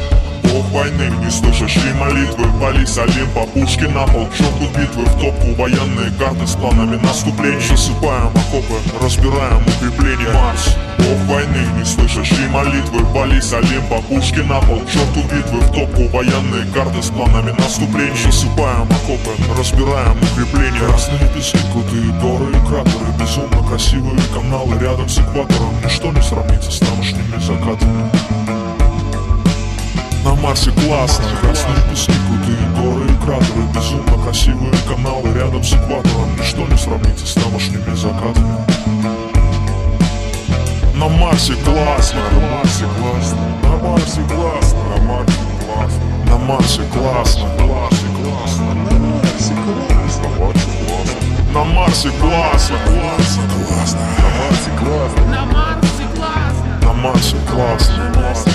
бог войны. Не слышащий молитвы? Вали с Олимпа пушки на пол. Черту битвы в топку. Военные карты с планами наступления. Засыпаем окопы, разбираем укрепления. Марс Бог войны, не слышащий молитвы? Вали с Олимпа пушки на пол. Черту битвы в топку. Военные карты с планами наступления. Засыпаем окопы, разбираем укрепления. Красные пески, крутые горы и кратеры. Безумно красивые каналы рядом с экватором. Ничто не сравнится с тамошними закатами на Марсе классно Красные пески, крутые горы и кратеры Безумно красивые каналы рядом с экватором Ничто не сравнится с тамошними закатами На Марсе классно, на Марсе классно На Марсе классно, на Марсе классно На Марсе классно, на Марсе классно На Марсе классно, на Марсе классно, классно, классно На Марсе классно, на Марсе классно на Марсе классно. На Марсе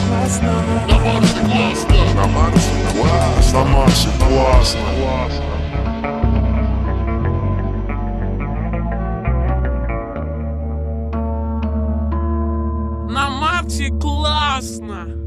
классно. На Марсе классно. На Марсе классно. На Марсе классно!